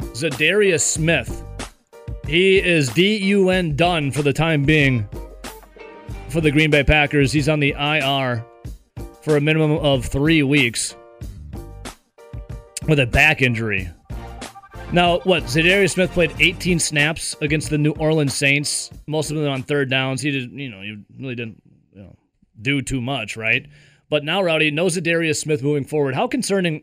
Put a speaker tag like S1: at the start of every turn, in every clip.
S1: Zadarius Smith. He is DUN done for the time being for the Green Bay Packers. He's on the IR for a minimum of three weeks with a back injury. Now, what? Zadarius Smith played 18 snaps against the New Orleans Saints, most of them on third downs. He did, you know, he really didn't you know, do too much, right? But now, Rowdy, no Zadarius Smith moving forward. How concerning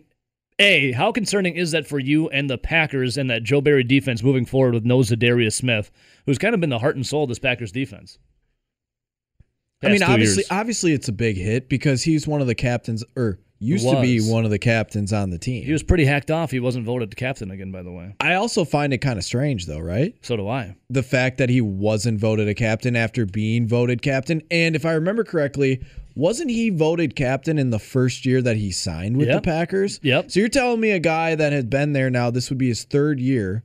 S1: a, how concerning is that for you and the Packers and that Joe Barry defense moving forward with no Zadarius Smith, who's kind of been the heart and soul of this Packers defense?
S2: I mean, obviously,
S1: years.
S2: obviously, it's a big hit because he's one of the captains, or used to be one of the captains on the team.
S1: He was pretty hacked off. He wasn't voted captain again, by the way.
S2: I also find it kind of strange, though, right?
S1: So do I.
S2: The fact that he wasn't voted a captain after being voted captain, and if I remember correctly, wasn't he voted captain in the first year that he signed with
S1: Yep.
S2: the Packers?
S1: Yep.
S2: So you're telling me a guy that had been there now, this would be his third year.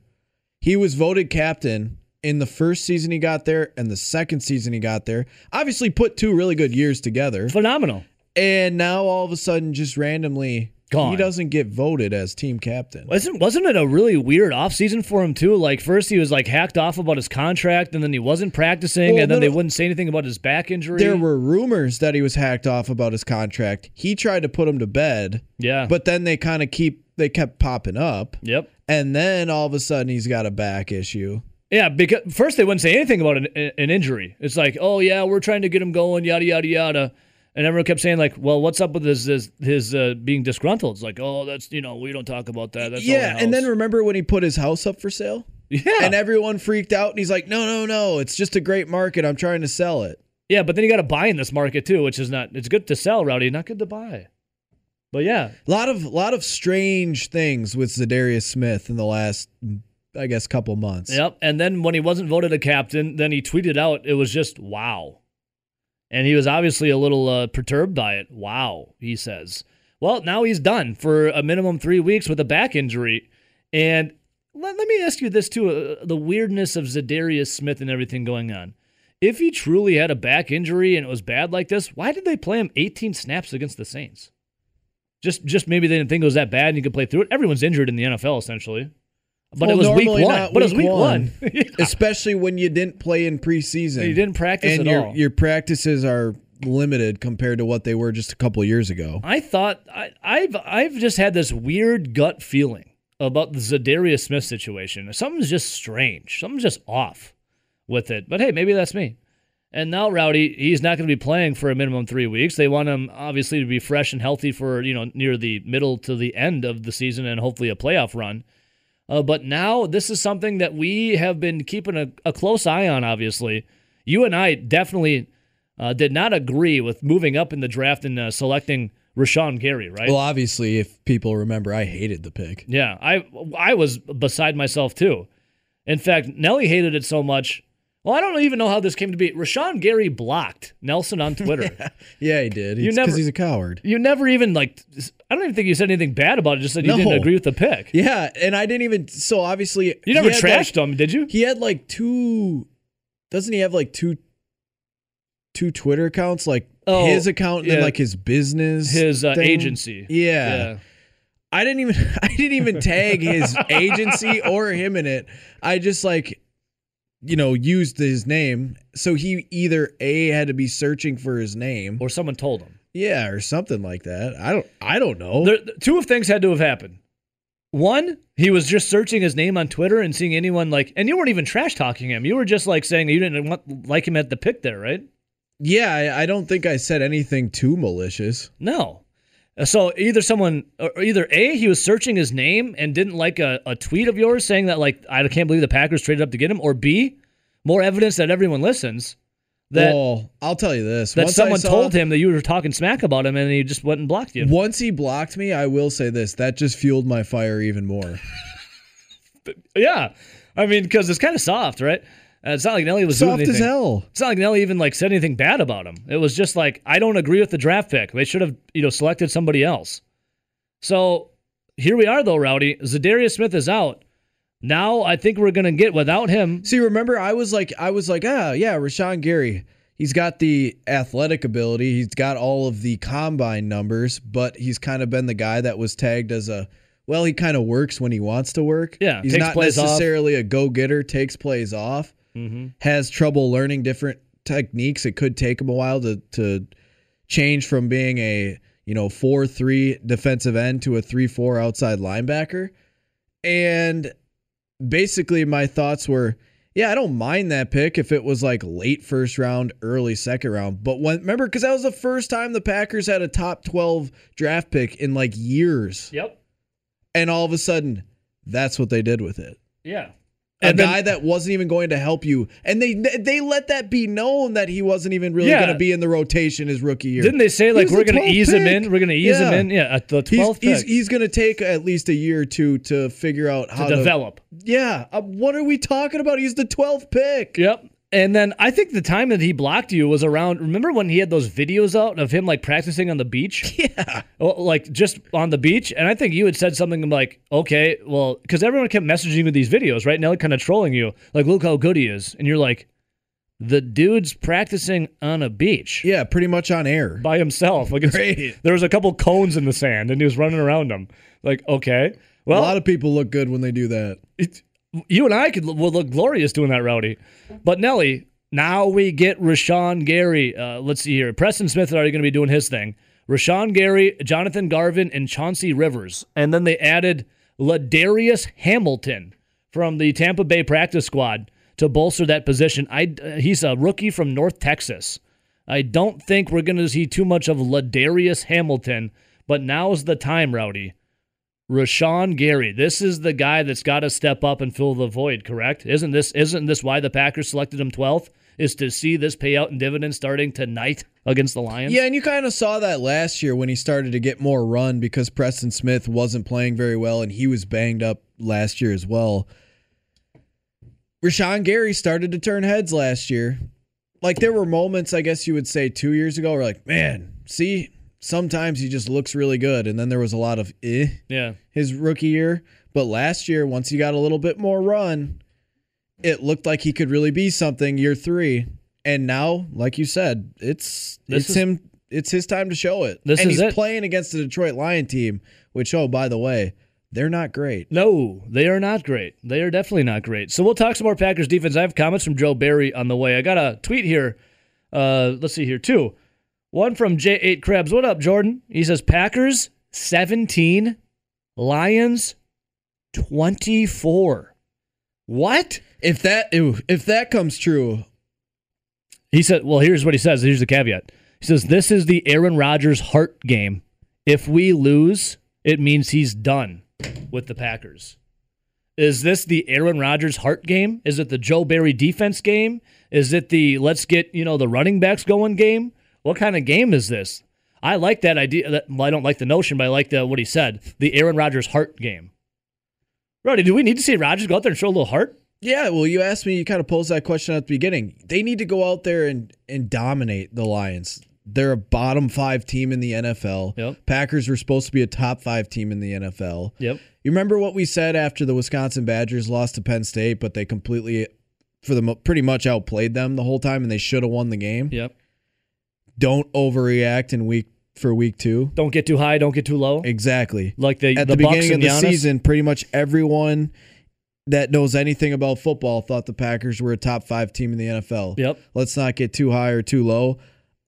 S2: He was voted captain in the first season he got there and the second season he got there. Obviously put two really good years together.
S1: Phenomenal.
S2: And now all of a sudden just randomly
S1: Gone.
S2: he doesn't get voted as team captain.
S1: Wasn't wasn't it a really weird offseason for him too? Like first he was like hacked off about his contract and then he wasn't practicing
S2: Well,
S1: and then they wouldn't say anything about his back injury.
S2: There were rumors that he was hacked off about his contract. He tried to put him to bed,
S1: yeah.
S2: but then they kind of keep they kept popping up.
S1: yep.
S2: And then all of a sudden he's got a back issue.
S1: Yeah, because first they wouldn't say anything about an, an injury. It's like, oh yeah, we're trying to get him going, yada yada yada, and everyone kept saying like, well, what's up with his his, his uh, being disgruntled? It's like, oh, that's you know, we don't talk about that. That's all
S2: yeah, and then remember when he put his house up for sale?
S1: yeah,
S2: And everyone freaked out and he's like, "No, no, no, it's just a great market. I'm trying to sell it."
S1: yeah, but then you got to buy in this market too, which is not. It's good to sell, Rowdy, not good to buy. But yeah,
S2: A lot of lot of strange things with Zadarius Smith in the last I guess couple months.
S1: Yep. And then when he wasn't voted a captain, then he tweeted out, it was just wow. And he was obviously a little uh, perturbed by it. Wow, he says. Well, now he's done for a minimum three weeks with a back injury. And let, let me ask you this, too uh, the weirdness of Zadarius Smith and everything going on. If he truly had a back injury and it was bad like this, why did they play him 18 snaps against the Saints? Just, just maybe they didn't think it was that bad and you could play through it. Everyone's injured in the NFL, essentially. But it was week
S2: normally
S1: one.
S2: not
S1: But it was
S2: week
S1: week
S2: one.
S1: one. Yeah.
S2: Especially when you didn't play in preseason.
S1: You didn't practice
S2: and
S1: at
S2: your
S1: all.
S2: your practices are limited compared to what they were just a couple years ago.
S1: I thought I, I've I've just had this weird gut feeling about the Zadarius Smith situation. Something's just strange. Something's just off with it. But hey, maybe that's me. And now Rowdy, he's not going to be playing for a minimum three weeks. They want him obviously to be fresh and healthy for you know near the middle to the end of the season and hopefully a playoff run. Uh, but now this is something that we have been keeping a, a close eye on. Obviously, you and I definitely uh, did not agree with moving up in the draft and uh, selecting Rashan Gary. Right?
S2: Well, obviously, if people remember, I hated the pick.
S1: Yeah, I I was beside myself too. In fact, Nelly hated it so much. Well, I don't even know how this came to be. Rashan Gary blocked Nelson on Twitter.
S2: Yeah, he did.
S1: You
S2: because he's a coward.
S1: you never even like. I don't even think you said anything bad about it. Just said you didn't agree with the pick.
S2: Yeah, and I didn't even. So obviously,
S1: You never trashed
S2: like-
S1: him, did you?
S2: He had like two. Doesn't he have like two? Two Twitter accounts, like
S1: Oh,
S2: his account and then like his business,
S1: His uh, agency.
S2: Yeah.
S1: Yeah.
S2: I didn't even. I didn't even tag his agency or him in it. I just like, you know, used his name. So he either a had to be searching for his name,
S1: Or someone told him.
S2: Yeah, or something like that. I don't. I don't know.
S1: There, two of things had to have happened. One, he was just searching his name on Twitter and seeing anyone like, and you weren't even trash talking him. You were just like saying you didn't want, like him at the pick there, right?
S2: yeah, I, I don't think I said anything too malicious.
S1: No. Uh, So either someone, or either A, he was searching his name and didn't like a, a tweet of yours saying that, like, I can't believe the Packers traded up to get him, or B, more evidence that everyone listens that
S2: well, I'll tell you this.
S1: that
S2: Once
S1: someone
S2: saw-
S1: told him that you were talking smack about him and he just went and blocked you.
S2: Once he blocked me, I will say this. That just fueled my fire even more.
S1: Yeah, I mean, because it's kind of soft, right? Uh, it's not like Nelly was doing
S2: Soft
S1: anything.
S2: as hell.
S1: It's not like Nelly even like said anything bad about him. It was just like I don't agree with the draft pick. They should have you know selected somebody else. So here we are though, Rowdy. Zadarius Smith is out. Now I think we're gonna get without him.
S2: See, remember, I was like, I was like, ah, yeah, Rashan Gary. He's got the athletic ability. He's got all of the combine numbers, but he's kind of been the guy that was tagged as a, well, he kind of works when he wants to work.
S1: Yeah,
S2: he's not
S1: plays off.
S2: necessarily a go getter. Takes plays off.
S1: Mm-hmm.
S2: Has trouble learning different techniques. It could take him a while to to change from being a you know four three defensive end to a three four outside linebacker, and basically my thoughts were yeah i don't mind that pick if it was like late first round early second round but when remember because that was the first time the packers had a top 12 draft pick in like years
S1: Yep.
S2: and all of a sudden that's what they did with it
S1: Yeah.
S2: A
S1: then-
S2: guy that wasn't even going to help you and they they let that be known that he wasn't even really
S1: Yeah.
S2: going to be in the rotation his rookie year
S1: Didn't they say like we're gonna
S2: 12th
S1: ease him in? We're gonna ease him
S2: Yeah.
S1: in. Yeah, at the twelfth
S2: he's,
S1: pick
S2: he's going to take at least a year or two to figure out how
S1: to
S2: to
S1: develop.
S2: Yeah, uh, what are we talking about? He's the 12th pick.
S1: Yep. And then I think the time that he blocked you was around. Remember when he had those videos out of him like practicing on the beach?
S2: Yeah.
S1: Well, like just on the beach. And I think you had said something like, okay, well, because everyone kept messaging you with these videos, right? Now, they're kind of trolling you, like, look how good he is. And you're like, the dude's practicing on a beach
S2: Yeah, pretty much on air.
S1: by himself. Like,
S2: Great.
S1: there was a couple cones in the sand and he was running around them. Like, okay. Well, a
S2: lot of people look good when they do that.
S1: it, you and I could will look glorious doing that, Rowdy. But Nelly, now we get Rashan Gary. Uh, let's see here. Preston Smith is already going to be doing his thing. Rashan Gary, Jonathan Garvin, and Chauncey Rivers, and then they added Ladarius Hamilton from the Tampa Bay practice squad to bolster that position. I uh, he's a rookie from North Texas. I don't think we're going to see too much of Ladarius Hamilton, but now's the time, Rowdy. Rashan Gary. This is the guy that's got to step up and fill the void, correct? Isn't this isn't this why the Packers selected him 12th? Is to see this payout and dividend starting tonight against the Lions?
S2: Yeah, and you kind of saw that last year when he started to get more run because Preston Smith wasn't playing very well and he was banged up last year as well. Rashan Gary started to turn heads last year. Like there were moments, I guess you would say two years ago, where like, man, see, sometimes he just looks really good. And then there was a lot of eh
S1: Yeah.
S2: his rookie year. But last year, once he got a little bit more run, it looked like he could really be something year three. And now, like you said, it's
S1: This
S2: it's
S1: is-
S2: him. It's his time to show it.
S1: This
S2: and
S1: is
S2: he's
S1: it.
S2: playing against the Detroit Lion team, which oh by the way, they're not great.
S1: No, they are not great. They are definitely not great. So we'll talk some more Packers defense. I have comments from Joe Barry on the way. I got a tweet here. Uh, let's see here, two. One from J8 Krebs. What up, Jordan? He says Packers 17, Lions 24. What?
S2: If that if that comes true,
S1: He said, well, here's what he says. Here's the caveat. He says, this is the Aaron Rodgers heart game. If we lose, it means he's done with the Packers. Is this the Aaron Rodgers heart game? Is it the Joe Barry defense game? Is it the let's get, you know, the running backs going game? What kind of game is this? I like that idea. That, well, I don't like the notion, but I like the, what he said. The Aaron Rodgers heart game. Roddy, do we need to see Rodgers go out there and show a little heart?
S2: yeah. Well, you asked me. You kind of posed that question at the beginning. They need to go out there and and dominate the Lions. They're a bottom five team in the NFL.
S1: Yep.
S2: Packers were supposed to be a top five team in the NFL.
S1: Yep.
S2: You remember what we said after the Wisconsin Badgers lost to Penn State, but they completely, for the pretty much outplayed them the whole time, and they should have won the game.
S1: Yep.
S2: Don't overreact in week for week two.
S1: Don't get too high, don't get too low.
S2: Exactly.
S1: Like the
S2: At
S1: the,
S2: the, beginning of the
S1: Giannis?
S2: season, pretty much everyone that knows anything about football thought the Packers were a top five team in the NFL.
S1: Yep.
S2: Let's not get too high or too low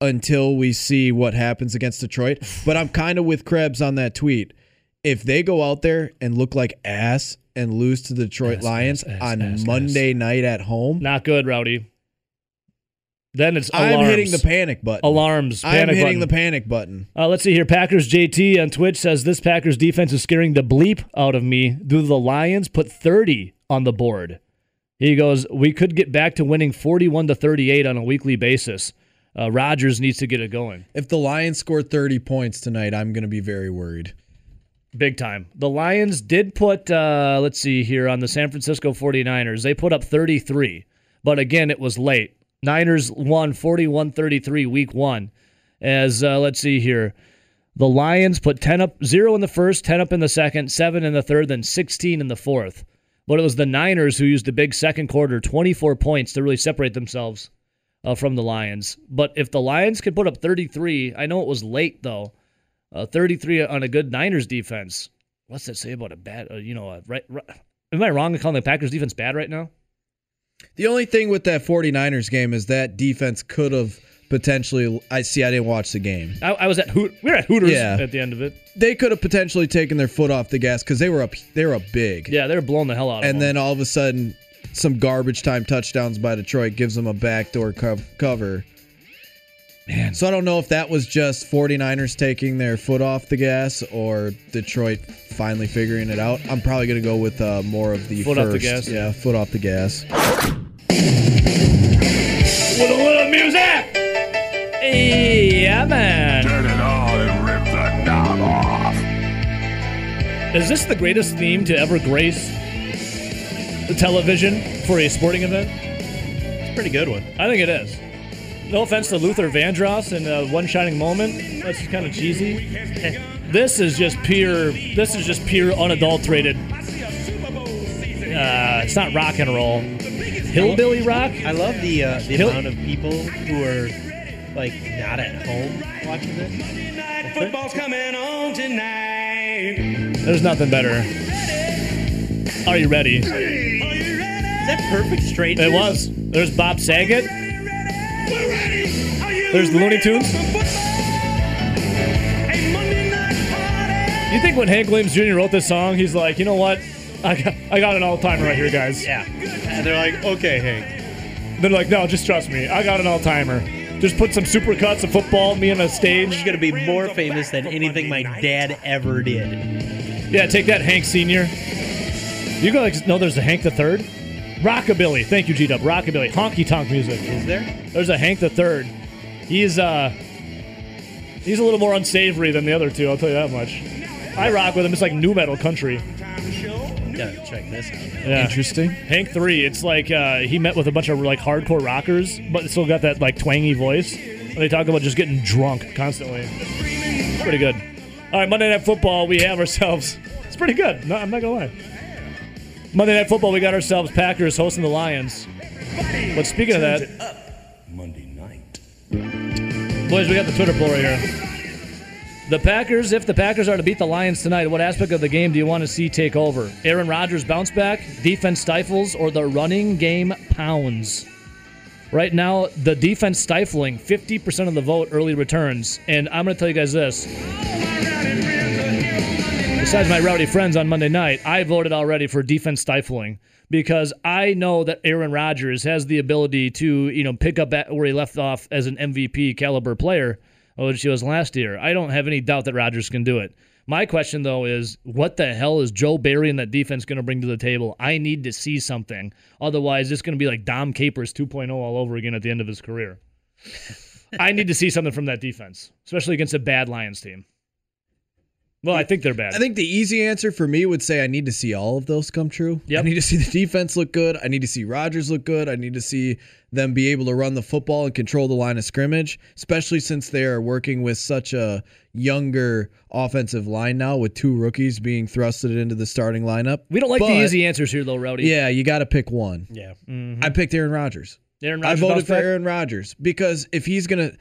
S2: until we see what happens against Detroit. But I'm kind of with Krebs on that tweet. If they go out there and look like ass and lose to the Detroit
S1: Ass,
S2: Lions
S1: ass, ass,
S2: on Monday night at home,
S1: Not good, Rowdy. Then it's
S2: I'm hitting the panic button.
S1: alarms.
S2: I'm
S1: Panic
S2: hitting
S1: button.
S2: the panic button.
S1: Uh, let's see here. Packers JT on Twitch says this Packers defense is scaring the bleep out of me. Do the Lions put 30 on the board? He goes, we could get back to winning 41 to 38 on a weekly basis. Uh, Rodgers needs to get it going.
S2: If the Lions score 30 points tonight, I'm going to be very worried.
S1: big time. The Lions did put, uh, let's see here, on the San Francisco 49ers. They put up 33, but again, it was late. Niners won 41 33 week one. As, uh, let's see here, the Lions put 10 up, 0 in the first, 10 up in the second, 7 in the third, then 16 in the fourth. But it was the Niners who used the big second quarter, 24 points, to really separate themselves uh, from the Lions. But if the Lions could put up 33, I know it was late though, uh, 33 on a good Niners defense. What's that say about a bad, uh, you know, right, right? Am I wrong in calling the Packers defense bad right now?
S2: The only thing with that 49ers game is that defense could have potentially. I see. I didn't watch the game.
S1: I, I was at Hoot. We were at Hooters
S2: Yeah.
S1: at the end of it.
S2: They could have potentially taken their foot off the gas because they were up. They were up big.
S1: Yeah, they were blowing the hell out of
S2: and
S1: them.
S2: then all of a sudden, some garbage time touchdowns by Detroit gives them a backdoor cov- cover. Man. So I don't know if that was just 49ers taking their foot off the gas or Detroit finally figuring it out. I'm probably going to go with uh, more of the
S1: Foot
S2: first.
S1: off the gas?
S2: Yeah, foot off the gas.
S1: What a little music! Yeah, man.
S3: Turn it on and rip the knob off.
S1: Is this the greatest theme to ever grace the television for a sporting event?
S4: It's a pretty good one.
S1: I think it is. No offense to Luther Vandross in uh, One Shining Moment. That's kind of cheesy. this is just pure. This is just pure unadulterated. Uh, it's not rock and roll. Hillbilly rock.
S4: I love the uh, the
S1: Hill-
S4: amount of people who are like not at home watching this.
S5: Football's coming on tonight.
S1: There's nothing better. Are you ready?
S4: Is that perfect straight?
S1: It was. There's Bob Saget. There's the Looney Tunes. You think when Hank Williams Jr. wrote this song, he's like, you know what? I got, I got an all timer right here, guys.
S4: Yeah. And they're like, okay, Hank,
S1: They're like, no, just trust me. I got an all timer. Just put some super cuts of football, me on a
S4: this is
S1: stage.
S4: gonna be more famous than anything my dad ever did.
S1: Yeah, take that, Hank Senior. You guys know there's a Hank the Third. Rockabilly. Thank you, G Dub. Rockabilly. Honky tonk music.
S4: Is there?
S1: There's a Hank the Third. He's uh he's a little more unsavory than the other two. I'll tell you that much. I rock with him. It's like new metal country.
S4: Gotta check this out.
S1: Yeah.
S2: Interesting.
S1: Hank Three. It's like uh, he met with a bunch of like hardcore rockers, but still got that like twangy voice. And they talk about just getting drunk constantly. It's pretty good. All right, Monday Night Football. We have ourselves. It's pretty good. No, I'm not gonna lie. Monday Night Football. We got ourselves Packers hosting the Lions. But speaking of that,
S5: Monday night.
S1: Boys, we got the Twitter poll right here. The Packers, if the Packers are to beat the Lions tonight, what aspect of the game do you want to see take over? Aaron Rodgers bounce back, defense stifles, or the running game pounds? Right now, the defense stifling, 50% of the vote early returns. And I'm going to tell you guys this. Besides my rowdy friends on Monday night, I voted already for defense stifling because I know that Aaron Rodgers has the ability to, you know, pick up where he left off as an MVP caliber player, which he was last year. I don't have any doubt that Rodgers can do it. My question though is, what the hell is Joe Barry and that defense going to bring to the table? I need to see something. Otherwise, it's going to be like Dom Capers 2.0 all over again at the end of his career. I need to see something from that defense, especially against a bad Lions team. Well, I think they're bad.
S2: I think the easy answer for me would say I need to see all of those come true.
S1: Yep.
S2: I need to see the defense look good. I need to see Rodgers look good. I need to see them be able to run the football and control the line of scrimmage, especially since they are working with such a younger offensive line now with two rookies being thrusted into the starting lineup.
S1: we don't like the easy answers here, though, Rowdy.
S2: Yeah, you got to pick one.
S4: Yeah. Mm-hmm.
S2: I picked Aaron Rodgers.
S1: Aaron Rodgers
S2: I
S1: voted
S2: for
S1: back?
S2: Aaron Rodgers because if he's gonna,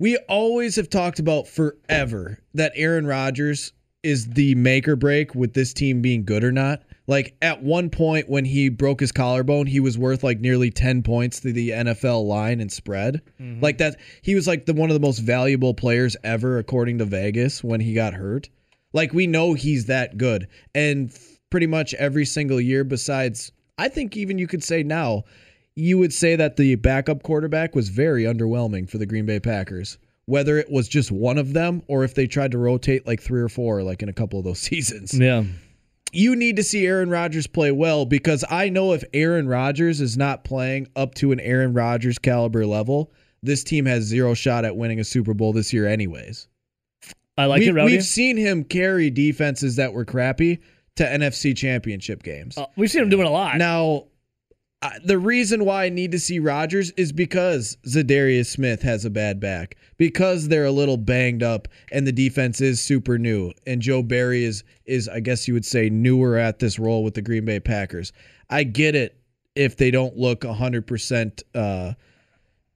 S2: we always have talked about forever that Aaron Rodgers is the make or break with this team being good or not. Like at one point when he broke his collarbone, he was worth like nearly ten points to the NFL line and spread. Mm-hmm. Like that, he was like the one of the most valuable players ever according to Vegas when he got hurt. Like we know he's that good, and pretty much every single year, besides I think even you could say now, you would say that the backup quarterback was very underwhelming for the Green Bay Packers. Whether it was just one of them or if they tried to rotate like three or four, like in a couple of those seasons.
S1: Yeah.
S2: You need to see Aaron Rodgers play well because I know if Aaron Rodgers is not playing up to an Aaron Rodgers caliber level, this team has zero shot at winning a Super Bowl this year, anyways.
S1: I like
S2: we've,
S1: it, Rowdy.
S2: we've seen him carry defenses that were crappy to NFC championship games.
S1: Uh, we've seen him doing a lot.
S2: Now, the reason why I need to see Rodgers is because Zadarius Smith has a bad back, because they're a little banged up, and the defense is super new, and Joe Barry is is I guess you would say newer at this role with the Green Bay Packers. I get it if they don't look hundred percent uh,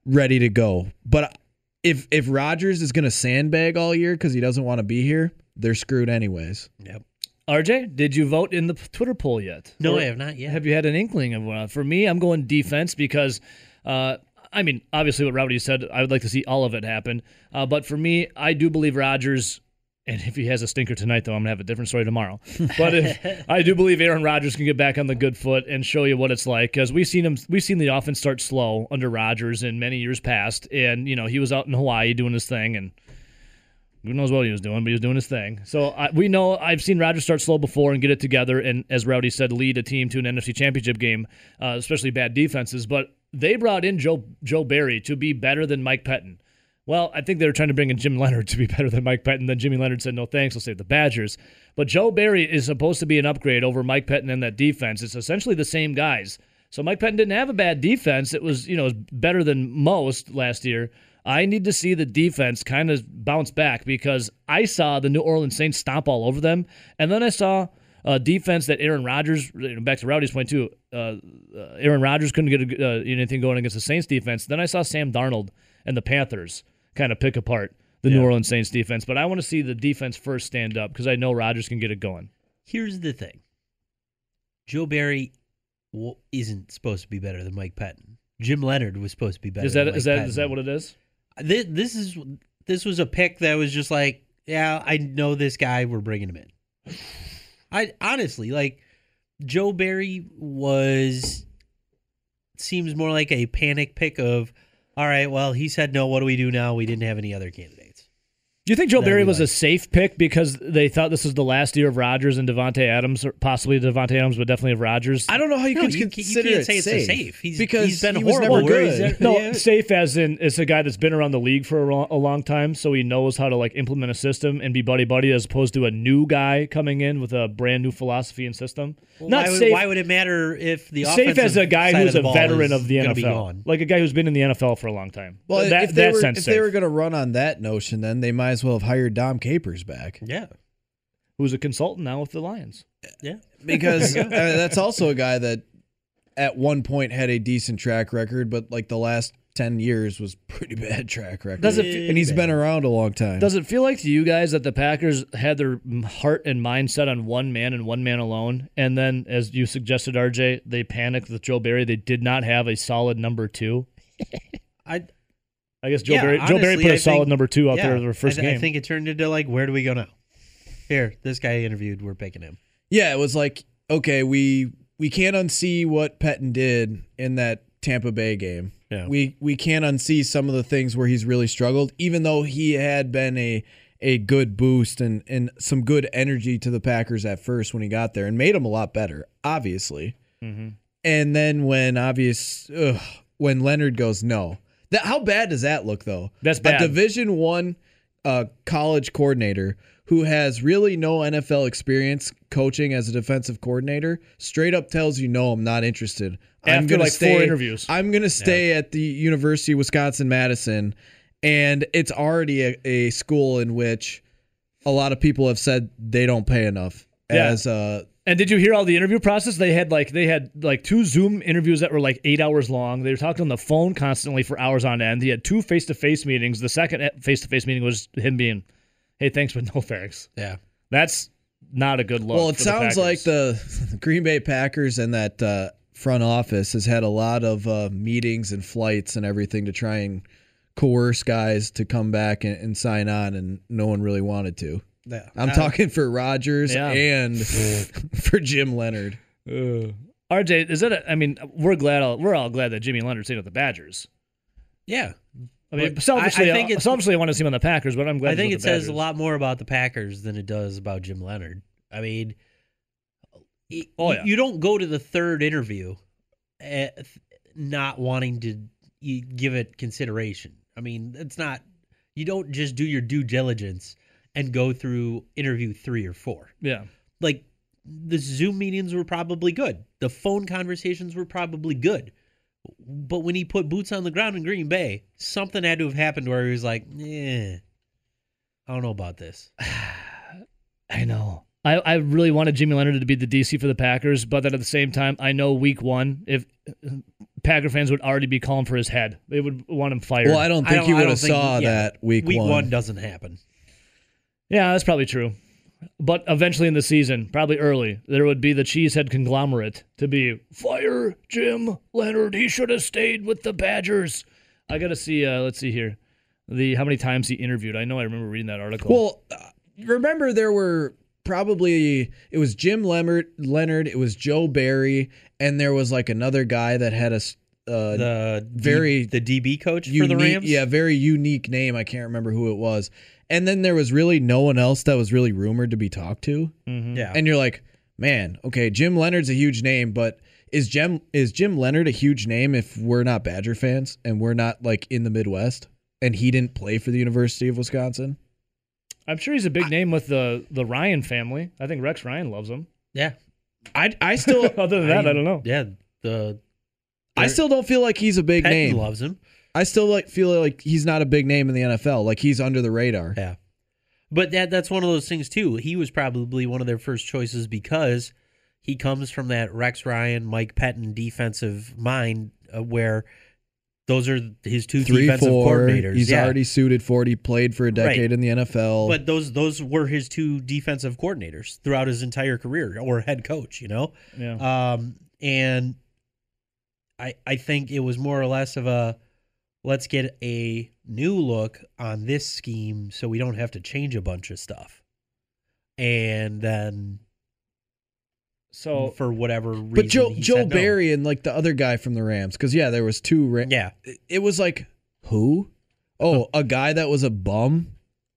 S2: ready to go, but if if Rodgers is going to sandbag all year because he doesn't want to be here, they're screwed anyways.
S1: RJ, did you vote in the Twitter poll yet?
S4: No,
S1: Or
S4: I have not yet.
S1: Have you had an inkling of one? For me, I'm going defense because, uh, I mean, obviously what Rowdy said, I would like to see all of it happen. Uh, but for me, I do believe Rodgers. And if he has a stinker tonight, though, I'm gonna have a different story tomorrow. But if, I do believe Aaron Rodgers can get back on the good foot and show you what it's like because we've seen him, we've seen the offense start slow under Rodgers in many years past, and you know he was out in Hawaii doing his thing, and who knows what he was doing, but he was doing his thing. So I, we know I've seen Rodgers start slow before and get it together, and as Rowdy said, lead a team to an NFC Championship game, uh, especially bad defenses. But they brought in Joe Joe Barry to be better than Mike Pettine. Well, I think they were trying to bring in Jim Leonhard to be better than Mike Pettine. Then Jimmy Leonhard said, "No thanks, I'll save the Badgers." But Joe Barry is supposed to be an upgrade over Mike Pettine and that defense. It's essentially the same guys. So Mike Pettine didn't have a bad defense. It was, you know, better than most last year. I need to see the defense kind of bounce back because I saw the New Orleans Saints stomp all over them, and then I saw a defense that Aaron Rodgers. you know, Back to Rowdy's point too, uh, uh, Aaron Rodgers couldn't get a, uh, anything going against the Saints defense. Then I saw Sam Darnold and the Panthers kind of pick apart the New Orleans Saints defense. But I want to see the defense first stand up because I know Rodgers can get it going.
S4: Here's the thing Joe Barry isn't supposed to be better than Mike Pettine. Jim Leonhard was supposed to be better
S1: Is that is that
S4: Pettine.
S1: is that what it is?
S4: This, this is this was a pick that was just like, yeah, I know this guy. We're bringing him in. I honestly like Joe Barry was seems more like a panic pick of, all right, well, he said no. What do we do now? We didn't have any other candidates.
S1: Do you think Joe
S4: That
S1: Barry
S4: we
S1: was a safe pick because they thought this was the last year of Rodgers and Davante Adams, or possibly Davante Adams, but definitely of Rodgers?
S2: I don't know how you
S4: No,
S2: could
S4: you- you
S2: consider
S4: can't
S2: it
S4: say it's a
S2: safe,
S4: safe. He's-
S2: because
S4: he's been
S2: he was
S4: horrible
S2: never good.
S1: No,
S4: Yeah.
S1: safe as in it's a guy that's been around the league for a, lo- a long time, so he knows how to like implement a system and be buddy buddy, as opposed to a new guy coming in with a brand new philosophy and system.
S4: Well,
S1: Not
S4: why, would,
S1: safe.
S4: why would it matter if the
S1: safe as a guy who's a veteran of the NFL, like a guy who's been in the NFL for a long time.
S2: Well,
S1: that,
S2: if they
S1: that
S2: were
S1: sense
S2: if they were going to run on that notion, then they might as well have hired Dom Capers back
S4: Yeah,
S1: who's a consultant now with the Lions.
S4: yeah.
S2: because uh, that's also a guy that at one point had a decent track record, but like the last ten years was pretty bad track record.
S1: Does it
S2: and he's been around a long time.
S1: Does it feel like to you guys that the Packers had their heart and mindset on one man and one man alone, and then, as you suggested, RJ, they panicked with Joe Barry. They did not have a solid number two.
S4: I
S1: I guess Joe
S4: Yeah,
S1: Barry. Joe Barry put a
S4: I
S1: solid
S4: think-
S1: number two out
S4: yeah,
S1: there in their first
S4: I, th-
S1: game.
S4: I think it turned into like, where do we go now? Here, this guy interviewed. We're picking him.
S2: Yeah, it was like okay, we we can't unsee what Pettine did in that Tampa Bay game.
S4: Yeah.
S2: We we can't unsee some of the things where he's really struggled, even though he had been a a good boost and and some good energy to the Packers at first when he got there and made them a lot better, obviously.
S1: Mm-hmm.
S2: And then when obvious ugh, when Leonhard goes no, that how bad does that look though?
S1: That's bad.
S2: A Division One uh, college coordinator who has really no NFL experience coaching as a defensive coordinator straight up tells you no, I'm not interested. I'm gonna
S1: like, four
S2: stay,
S1: interviews.
S2: I'm gonna stay at the University of Wisconsin Madison, and it's already a, a school in which a lot of people have said they don't pay enough.
S1: Yeah.
S2: As uh,
S1: And did you hear all the interview process? They had like they had like two Zoom interviews that were like eight hours long. They were talking on the phone constantly for hours on end. He had two face to face meetings. The second face to face meeting was him being, "Hey, thanks, but no thanks."
S4: Yeah.
S1: That's not a good look.
S2: Well, it
S1: for the
S2: sounds like
S1: Packers.
S2: the Green Bay Packers and that uh, front office has had a lot of uh, meetings and flights and everything to try and coerce guys to come back and, and sign on, and no one really wanted to.
S4: Yeah.
S2: I'm talking for Rodgers
S1: Yeah.
S2: and for Jim Leonhard.
S1: Uh, RJ, is that? A, I mean, we're glad. All, we're all glad that Jimmy Leonhard's staying with the Badgers.
S4: Yeah.
S1: I mean, selfishly,
S4: I- I think
S1: selfishly, I want to see him on the Packers, but I'm glad.
S4: I
S1: he's
S4: think it says a lot more about the Packers than it does about Jim Leonhard. I mean,
S1: Oh, yeah.
S4: you don't go to the third interview eh, not wanting to give it consideration. I mean, it's not. You don't just do your due diligence and go through interview three or four.
S1: Yeah.
S4: Like the Zoom meetings were probably good. The phone conversations were probably good. But when he put boots on the ground in Green Bay, something had to have happened where he was like, "Yeah, I don't know about this."
S1: I know. I, I really wanted Jimmy Leonhard to be the DC for the Packers, but then at the same time, I know week one, if uh, Packer fans would already be calling for his head, they would want him fired.
S2: Well, I don't think
S4: I
S2: he would
S4: don't
S2: have
S4: think-
S2: saw
S4: yeah,
S2: that week,
S4: Week
S2: one.
S4: one doesn't happen.
S1: Yeah, that's probably true. But eventually in the season, probably early, there would be the cheesehead conglomerate to be fire Jim Leonhard. He should have stayed with the Badgers. I got to see. Uh, let's see here, the how many times he interviewed. I know I remember reading that article.
S2: Well, uh, remember there were probably it was Jim Leonhard, Leonhard, it was Joe Barry, and there was like another guy that had a uh,
S4: The
S2: very
S4: D, the DB coach for the Rams.
S2: yeah, very unique name. I can't remember who it was. And then there was really no one else that was really rumored to be talked to.
S1: Mhm.
S4: yeah.
S2: And you're like, man, okay, Jim Leonhard's a huge name, but is Jim is Jim Leonhard a huge name if we're not Badger fans and we're not like in the Midwest and he didn't play for the University of Wisconsin?
S1: I'm sure he's a big name with the the Ryan family. I think Rex Ryan loves him.
S4: yeah.
S2: I I still
S1: Other than that, I don't know.
S4: Yeah, the
S2: I still don't feel like he's a big
S4: Petty
S2: name.
S4: loves him.
S2: I still like feel like he's not a big name in the NFL. Like he's under the radar.
S4: Yeah. But that that's one of those things too. He was probably one of their first choices because he comes from that Rex Ryan, Mike Pettine defensive mind uh, where those are his two
S2: Three,
S4: defensive
S2: four.
S4: coordinators.
S2: He's
S4: yeah.
S2: already suited for it. He played for a decade in the NFL.
S4: But those those were his two defensive coordinators throughout his entire career or head coach, you know?
S1: Yeah.
S4: Um, and I I think it was more or less of a let's get a new look on this scheme so we don't have to change a bunch of stuff. And then
S1: so
S4: for whatever reason,
S2: but Joe Joe
S4: said no.
S2: Barry and like the other guy from the Rams, because yeah, there was two. Ra-
S4: yeah,
S2: it was like who? Oh, uh, a guy that was a bum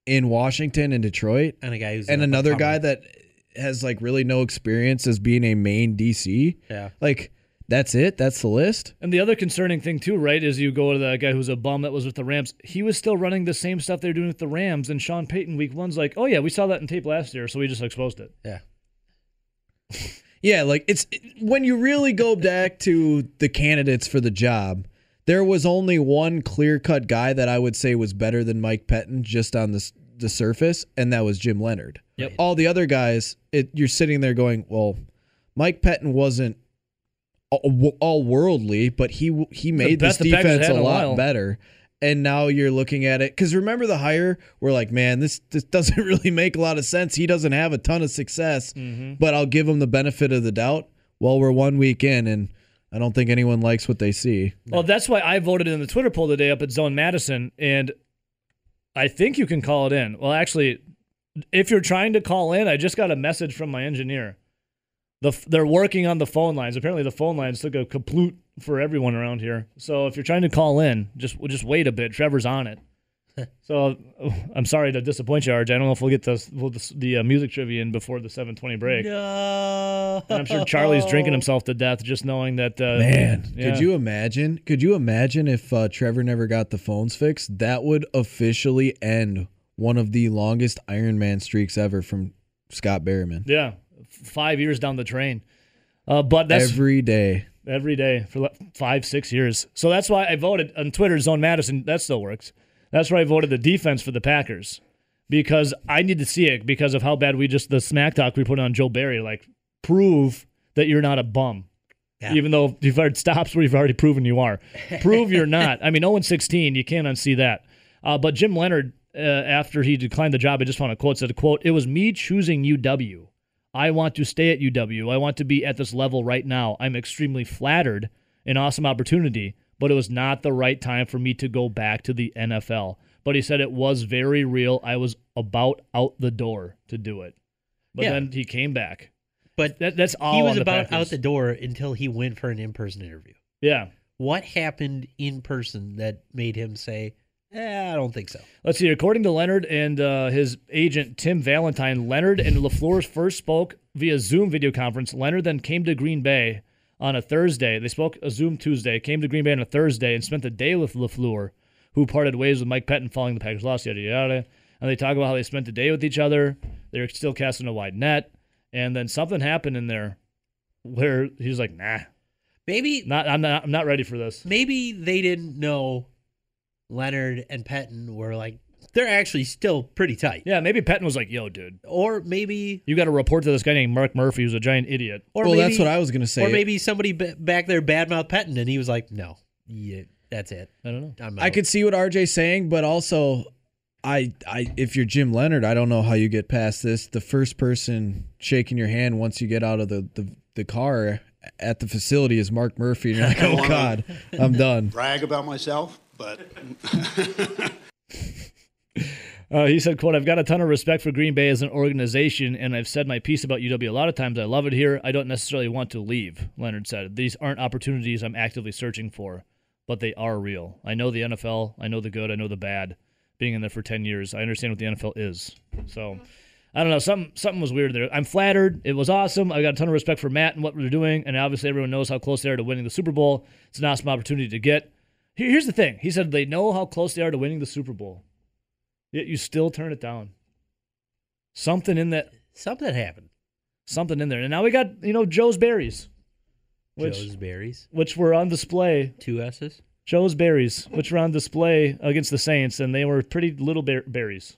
S2: in Washington and Detroit,
S4: and a guy who's
S2: and another guy that has like really no experience as being a main DC.
S4: yeah,
S2: Like that's it. That's the list.
S1: And the other concerning thing too, right, is you go to that guy who's a bum that was with the Rams. He was still running the same stuff they're doing with the Rams. And Sean Payton, week one's like, oh yeah, we saw that in tape last year, so we just exposed it.
S4: yeah.
S2: Yeah, like it's when you really go back to the candidates for the job. There was only one clear-cut guy that I would say was better than Mike Pettine just on the the surface, and that was Jim Leonhard.
S1: Yep.
S2: All the other guys, it, you're sitting there going, "Well, Mike Pettine wasn't all, worldly, but he he made this
S1: best the Packers
S2: defense a
S1: in a
S2: lot better." And now you're looking at it because remember the hire? We're like, man, this this doesn't really make a lot of sense. He doesn't have a ton of success, mm-hmm. but I'll give him the benefit of the doubt. Well, we're one week in, and I don't think anyone likes what they see.
S1: Well, that's why I voted in the Twitter poll today up at Zone Madison, and I think you can call it in. Well, actually, if you're trying to call in, I just got a message from my engineer. The they're working on the phone lines. Apparently, the phone lines took a kaploot for everyone around here. So if you're trying to call in, just just wait a bit. Trevor's on it. so I'm sorry to disappoint you, RJ. I don't know if we'll get the we'll, the, the uh, music trivia in before the 7:20 break.
S4: No,
S1: And I'm sure Charlie's drinking himself to death just knowing that. Uh,
S2: Man,
S1: yeah.
S2: could you imagine? Could you imagine if uh, Trevor never got the phones fixed? That would officially end one of the longest Iron Man streaks ever from Scott Berryman.
S1: Yeah, five years down the train. Uh, but that's
S2: Every day.
S1: every day for like five, six years. So that's why I voted on Twitter, Zone Madison. That still works. That's why I voted the defense for the Packers because I need to see it because of how bad we just the smack talk we put on Joe Barry. Like, prove that you're not a bum.
S4: Yeah.
S1: Even though you've already stops where you've already proven you are. Prove you're not. I mean, 0 16, you can't unsee that. Uh, but Jim Leonhard, uh, after he declined the job, I just found a quote said, "quote It was me choosing UW. I want to stay at UW. I want to be at this level right now. I'm extremely flattered. An awesome opportunity, but it was not the right time for me to go back to the NFL. But he said it was very real. I was about out the door to do it. But
S4: Yeah.
S1: then he came back.
S4: but
S1: That, that's all
S4: he was about out the door until he went for an in-person interview.
S1: Yeah.
S4: What happened in person that made him say, eh, "I don't think so"?
S1: Let's see. According to Leonhard and uh, his agent Tim Valentine, Leonhard and LaFleur first spoke via Zoom video conference. Leonhard then came to Green Bay on a Thursday. They spoke a Zoom Tuesday, came to Green Bay on a Thursday, and spent the day with LaFleur, who parted ways with Mike Pettine following the Packers loss. Yada yada. and they talk about how they spent the day with each other. They're still casting a wide net, and then something happened in there where he's like, "Nah,
S4: Maybe
S1: not. I'm not. I'm not ready for this."
S4: maybe they didn't know Leonhard and Pettine were like they're actually still pretty tight.
S1: Yeah, maybe Pettine was like, "Yo, dude,
S4: Or maybe
S1: you got to report to this guy named Mark Murphy, who's a giant idiot."
S4: or
S2: well,
S4: maybe
S2: that's what I was gonna say.
S4: or maybe somebody b- back there badmouth Pettine and he was like, "No. Yeah, that's it.
S1: I don't know.
S4: I'm
S2: I could see what RJ's saying, but also, I, I, if you're Jim Leonhard, I don't know how you get past this. The first person shaking your hand once you get out of the the, the car at the facility is Mark Murphy, and you're like, oh God, I'm done.
S6: brag about myself, but
S1: Uh, he said, "quote I've got a ton of respect for Green Bay as an organization, and I've said my piece about UW a lot of times. I love it here. I don't necessarily want to leave." Leonhard said, "These aren't opportunities I'm actively searching for, but they are real. I know the NFL. I know the good. I know the bad. Being in there for ten years, I understand what the NFL is. So." I don't know. Something something was weird there. I'm flattered. It was awesome. I got a ton of respect for Matt and what they're doing, and obviously everyone knows how close they are to winning the Super Bowl. It's an awesome opportunity to get. Here- Here's the thing. He said they know how close they are to winning the Super Bowl, yet you still turn it down. Something in that,
S4: something happened.
S1: something in there, and now we got you know Joe's berries, which
S4: Joe's berries,
S1: which were on display.
S4: two S's.
S1: Joe's berries, which were on display against the Saints, and they were pretty little ber- berries.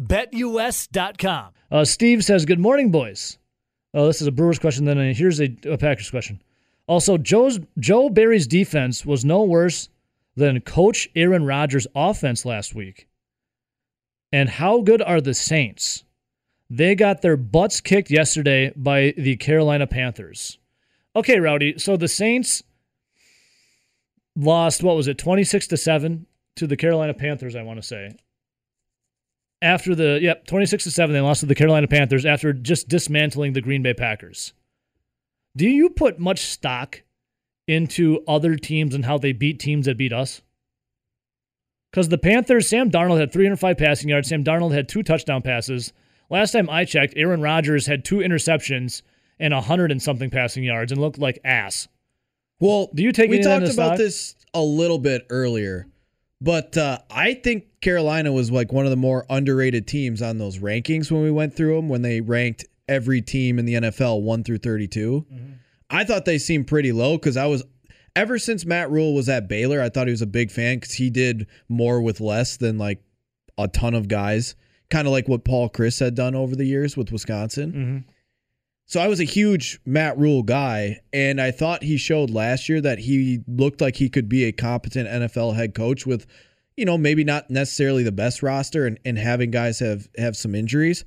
S7: BetUS.com.
S1: Uh, Steve says, "Good morning, boys." Oh, this is a Brewers question. Then here's a, a Packers question. Also, Joe's Joe Barry's defense was no worse than Coach Aaron Rodgers' offense last week. And how good are the Saints? They got their butts kicked yesterday by the Carolina Panthers. Okay, Rowdy. So the Saints lost. What was it? Twenty six to seven to the Carolina Panthers. I want to say after the yep 26 to 7 they lost to the Carolina Panthers after just dismantling the Green Bay Packers. Do you put much stock into other teams and how they beat teams that beat us? Cuz the Panthers Sam Darnold had 305 passing yards, Sam Darnold had two touchdown passes. Last time I checked, Aaron Rodgers had two interceptions and 100 and something passing yards and looked like ass.
S2: Well,
S1: Do you take
S2: we
S1: any of that
S2: talked about
S1: stock?
S2: this a little bit earlier, but uh, I think Carolina was like one of the more underrated teams on those rankings when we went through them when they ranked every team in the NFL one through 32. I thought they seemed pretty low because I was ever since Matt Rhule was at Baylor, I thought he was a big fan because he did more with less than like a ton of guys, kind of like what Paul Chryst had done over the years with Wisconsin.
S1: Mhm.
S2: So I was a huge Matt Rhule guy, and I thought he showed last year that he looked like he could be a competent NFL head coach with, you know, maybe not necessarily the best roster and, and having guys have have some injuries.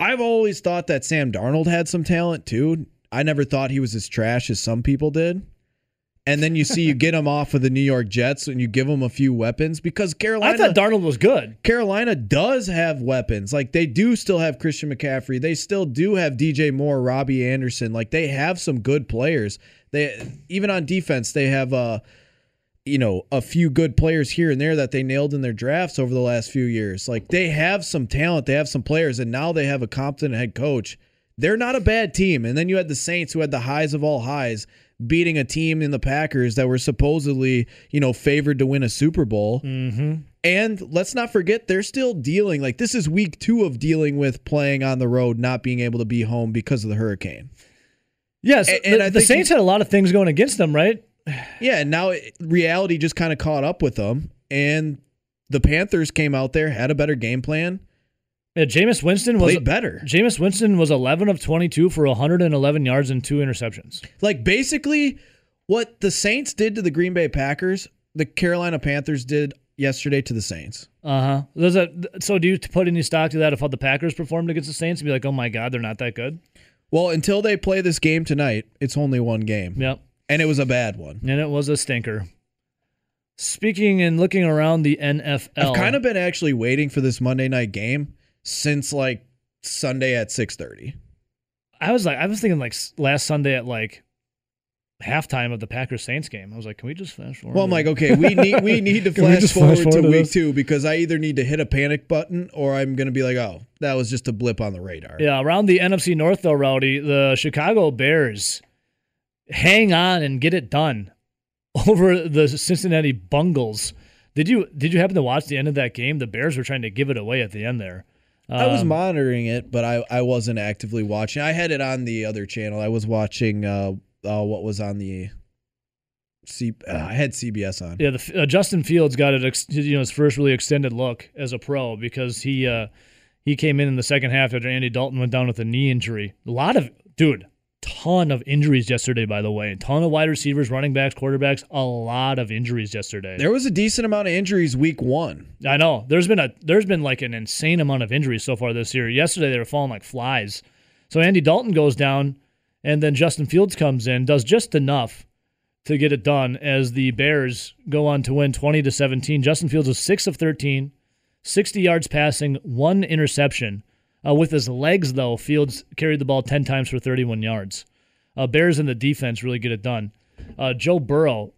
S2: I've always thought that Sam Darnold had some talent too. I never thought he was as trash as some people did. And then you see you get him off of the New York Jets and you give him a few weapons because Carolina
S1: I thought Darnold was good.
S2: Carolina does have weapons. Like they do still have Christian McCaffrey. They still do have DJ Moore, Robbie Anderson. Like they have some good players. They even on defense they have uh you know a few good players here and there that they nailed in their drafts over the last few years. Like they have some talent, they have some players and now they have a competent head coach. They're not a bad team. And then you had the Saints who had the highs of all highs beating a team in the Packers that were supposedly, you know, favored to win a Super Bowl.
S1: Mhm.
S2: And let's not forget, they're still dealing. Like, this is week two of dealing with playing on the road, not being able to be home because of the hurricane.
S1: Yes,
S2: And- and
S1: the, the Saints
S2: you-
S1: had a lot of things going against them, right?
S2: Yeah, and now it- reality just kind of caught up with them. And the Panthers came out there, had a better game plan,
S1: Yeah, Jameis Winston was
S2: played better.
S1: Jameis Winston was 11 of 22 for 111 yards and two interceptions.
S2: Like, basically, what the Saints did to the Green Bay Packers, the Carolina Panthers did yesterday to the Saints.
S1: Uh huh. Does that? So do you put any stock to that of how the Packers performed against the Saints and be like, oh my god, they're not that good?
S2: Well, until they play this game tonight, it's only one game.
S1: Yep.
S2: And it was a bad one.
S1: And it was a stinker. Speaking and looking around the NFL,
S2: I've kind of been actually waiting for this Monday night game since like Sunday at 6:30.
S1: I was like, I was thinking like last Sunday at like halftime of the Packers Saints game. I was like, can we just flash forward?
S2: Well, I'm like, okay, we need we need to flash forward,
S1: flash forward
S2: to
S1: to
S2: week two because I either need to hit a panic button or I'm going to be like, oh, that was just a blip on the radar.
S1: Yeah, around the NFC North though, Rowdy, the Chicago Bears hang on and get it done over the Cincinnati Bungles. Did you did you happen to watch the end of that game? The Bears were trying to give it away at the end there.
S2: I was
S1: Um,
S2: monitoring it, but I, I wasn't actively watching. I had it on the other channel. I was watching uh, uh what was on the C. Uh, I had CBS on.
S1: Yeah, the, uh, Justin Fields got it. Ex- you know, his first really extended look as a pro because he uh, he came in in the second half after Andy Dalton went down with a knee injury. A lot of dude, ton of injuries yesterday. By the way, ton of wide receivers, running backs, quarterbacks. A lot of injuries yesterday.
S2: There was a decent amount of injuries week one.
S1: I know. There's been a there's been like an insane amount of injuries so far this year. Yesterday they were falling like flies. So Andy Dalton goes down, and then Justin Fields comes in, does just enough to get it done as the Bears go on to win 20 to 17. Justin Fields was 6 of 13, 60 yards passing, one interception. Uh, with his legs, though, Fields carried the ball 10 times for 31 yards. Uh, Bears in the defense really get it done. Uh, Joe Burrow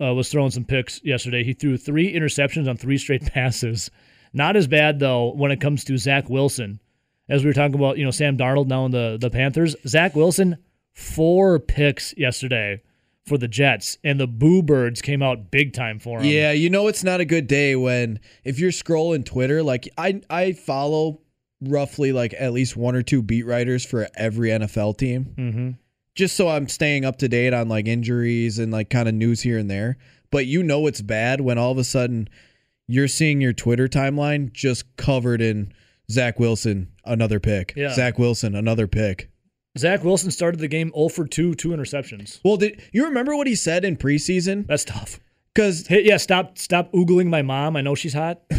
S1: uh, was throwing some picks yesterday. He threw three interceptions on three straight passes. Not as bad, though, when it comes to Zach Wilson. As we were talking about, you know, Sam Darnold now in the, the Panthers. Zach Wilson, four picks yesterday for the Jets, and the Boo Birds came out big time for him.
S2: Yeah, you know it's not a good day when if you're scrolling Twitter, like I I follow roughly like at least one or two beat writers for every NFL team.
S1: Mm-hmm.
S2: Just so I'm staying up to date on like injuries and like kind of news here and there. But you know it's bad when all of a sudden you're seeing your Twitter timeline just covered in Zach Wilson, another pick.
S1: Yeah.
S2: Zach Wilson, another pick.
S1: Zach Wilson started the game 0 for 2, two interceptions.
S2: Well, did you remember what he said in preseason?
S1: That's tough.
S2: Because
S1: Hey, yeah, stop stop oogling my mom. I know she's hot.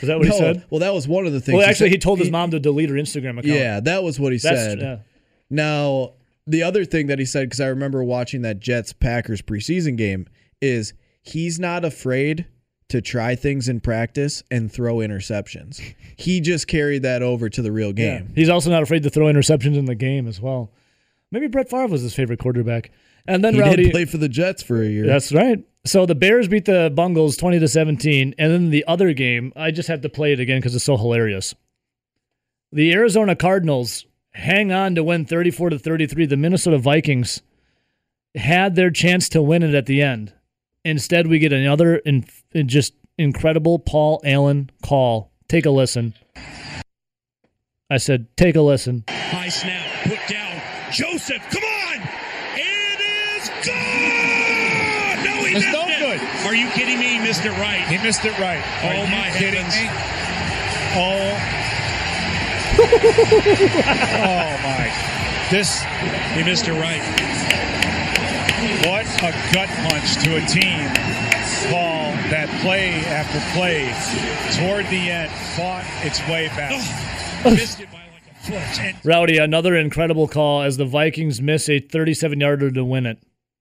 S1: Is that what he said?
S2: well, that was one of the things.
S1: Well, actually,
S2: said.
S1: he told his mom to delete her Instagram account.
S2: Yeah, that was what he
S1: That's
S2: said.
S1: yeah.
S2: Now, the other thing that he said, because I remember watching that Jets Packers preseason game, is he's not afraid to try things in practice and throw interceptions. He just carried that over to the real
S1: Yeah.
S2: game.
S1: He's also not afraid to throw interceptions in the game as well. Maybe Brett Favre was his favorite quarterback. And then
S2: He
S1: Rowdy,
S2: did play for the Jets for a year.
S1: That's right. So the Bears beat the Bungles 20 to 17, and then the other game, I just have to play it again because it's so hilarious. The Arizona Cardinals hang on to win 34 to 33. The Minnesota Vikings had their chance to win it at the end. Instead, we get another in, in just incredible Paul Allen call. Take a listen. I said, take a listen.
S5: High snap, put down. Joseph, you kidding me? He missed it right.
S3: He missed it right.
S5: Oh,
S3: Are you
S5: my heavens.
S3: me? Oh. oh my. This
S5: He missed it right.
S3: what a gut punch to a team. Paul that play after play toward the end fought its way back.
S5: missed it by like a foot.
S3: And
S1: Rowdy, another incredible call as the Vikings miss a 37 yarder to win it.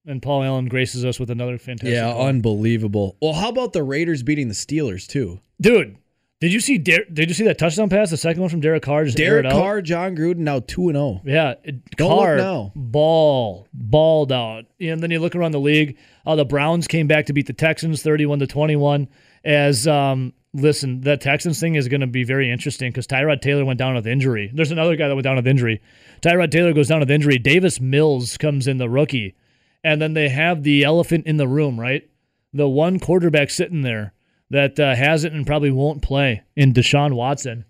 S1: And Paul Allen graces us with another fantastic
S2: yeah,
S1: call.
S2: unbelievable. Well, how about the Raiders beating the Steelers too?
S1: Dude, did you see Der- did you see that touchdown pass? The second one from Derek Carr just
S2: Derek? Carr, Jon Gruden, now two and oh. zero.
S1: Yeah, it-
S2: Don't
S1: Carr
S2: now.
S1: ball balled out. And then you look around the league. Uh, the Browns came back to beat the Texans 31 to 21 as um listen, that Texans thing is going to be very interesting because Tyrod Taylor went down with injury. There's another guy that went down with injury. Tyrod Taylor goes down with injury. Davis Mills comes in the rookie. And then they have the elephant in the room, right? The one quarterback sitting there that uh, hasn't and probably won't play in Deshaun Watson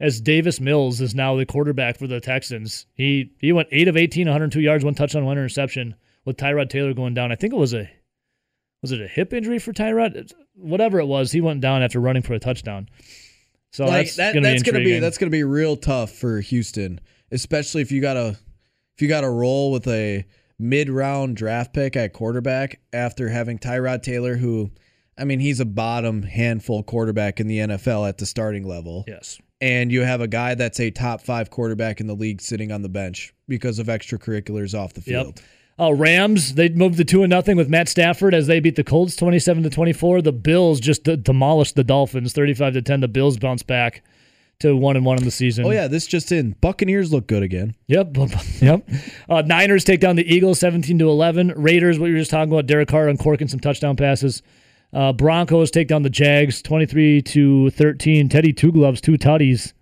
S1: as Davis Mills is now the quarterback for the Texans. He he went 8 of 18, 102 yards, one touchdown, one interception with Tyrod Taylor going down. I think it was a was it a hip injury for Tyrod? Whatever it was, he went down after running for a touchdown. So
S2: like
S1: that's
S2: that,
S1: gonna
S2: that's
S1: be
S2: gonna be that's gonna be real tough for Houston, especially if you got to if you got to roll with a mid round draft pick at quarterback after having Tyrod Taylor, who I mean he's a bottom handful quarterback in the NFL at the starting level,
S1: yes.
S2: and you have a guy that's a top five quarterback in the league sitting on the bench because of extracurriculars off the
S1: Yep.
S2: field.
S1: Uh, Rams they moved to two and nothing with Matt Stafford as they beat the Colts twenty seven to twenty four. The Bills just d- demolished the Dolphins thirty five to ten. The Bills bounce back to one and one in the season.
S2: Oh yeah, this just in. Buccaneers look good again.
S1: Yep. Yep. Uh, Niners take down the Eagles 17 to 11. Raiders, what you were just talking about, Derek Carr and uncorking some touchdown passes. Uh, Broncos take down the Jags 23 to 13. Teddy Two Gloves, two tutties,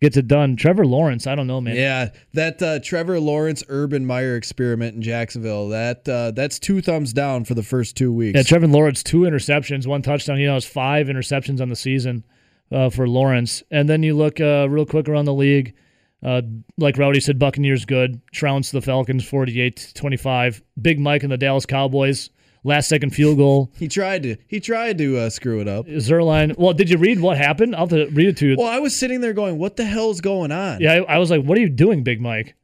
S1: gets it done. Trevor Lawrence, I don't know, man.
S2: Yeah, that uh, Trevor Lawrence Urban Meyer experiment in Jacksonville. That uh, that's two thumbs down for the first two weeks.
S1: Yeah, Trevor Lawrence, two interceptions, one touchdown. He has five interceptions on the season uh, for Lawrence. And then you look uh, real quick around the league. Uh, like Rowdy said, Buccaneers good. Trounce the Falcons 48 25. Big Mike and the Dallas Cowboys. Last second field goal.
S2: he tried to he tried to uh, screw it up.
S1: Zerline. Well, did you read what happened? I'll have to read it to you.
S2: Well, I was sitting there going, "What the hell's going on?"
S1: Yeah, I, I was like, "What are you doing, Big Mike?"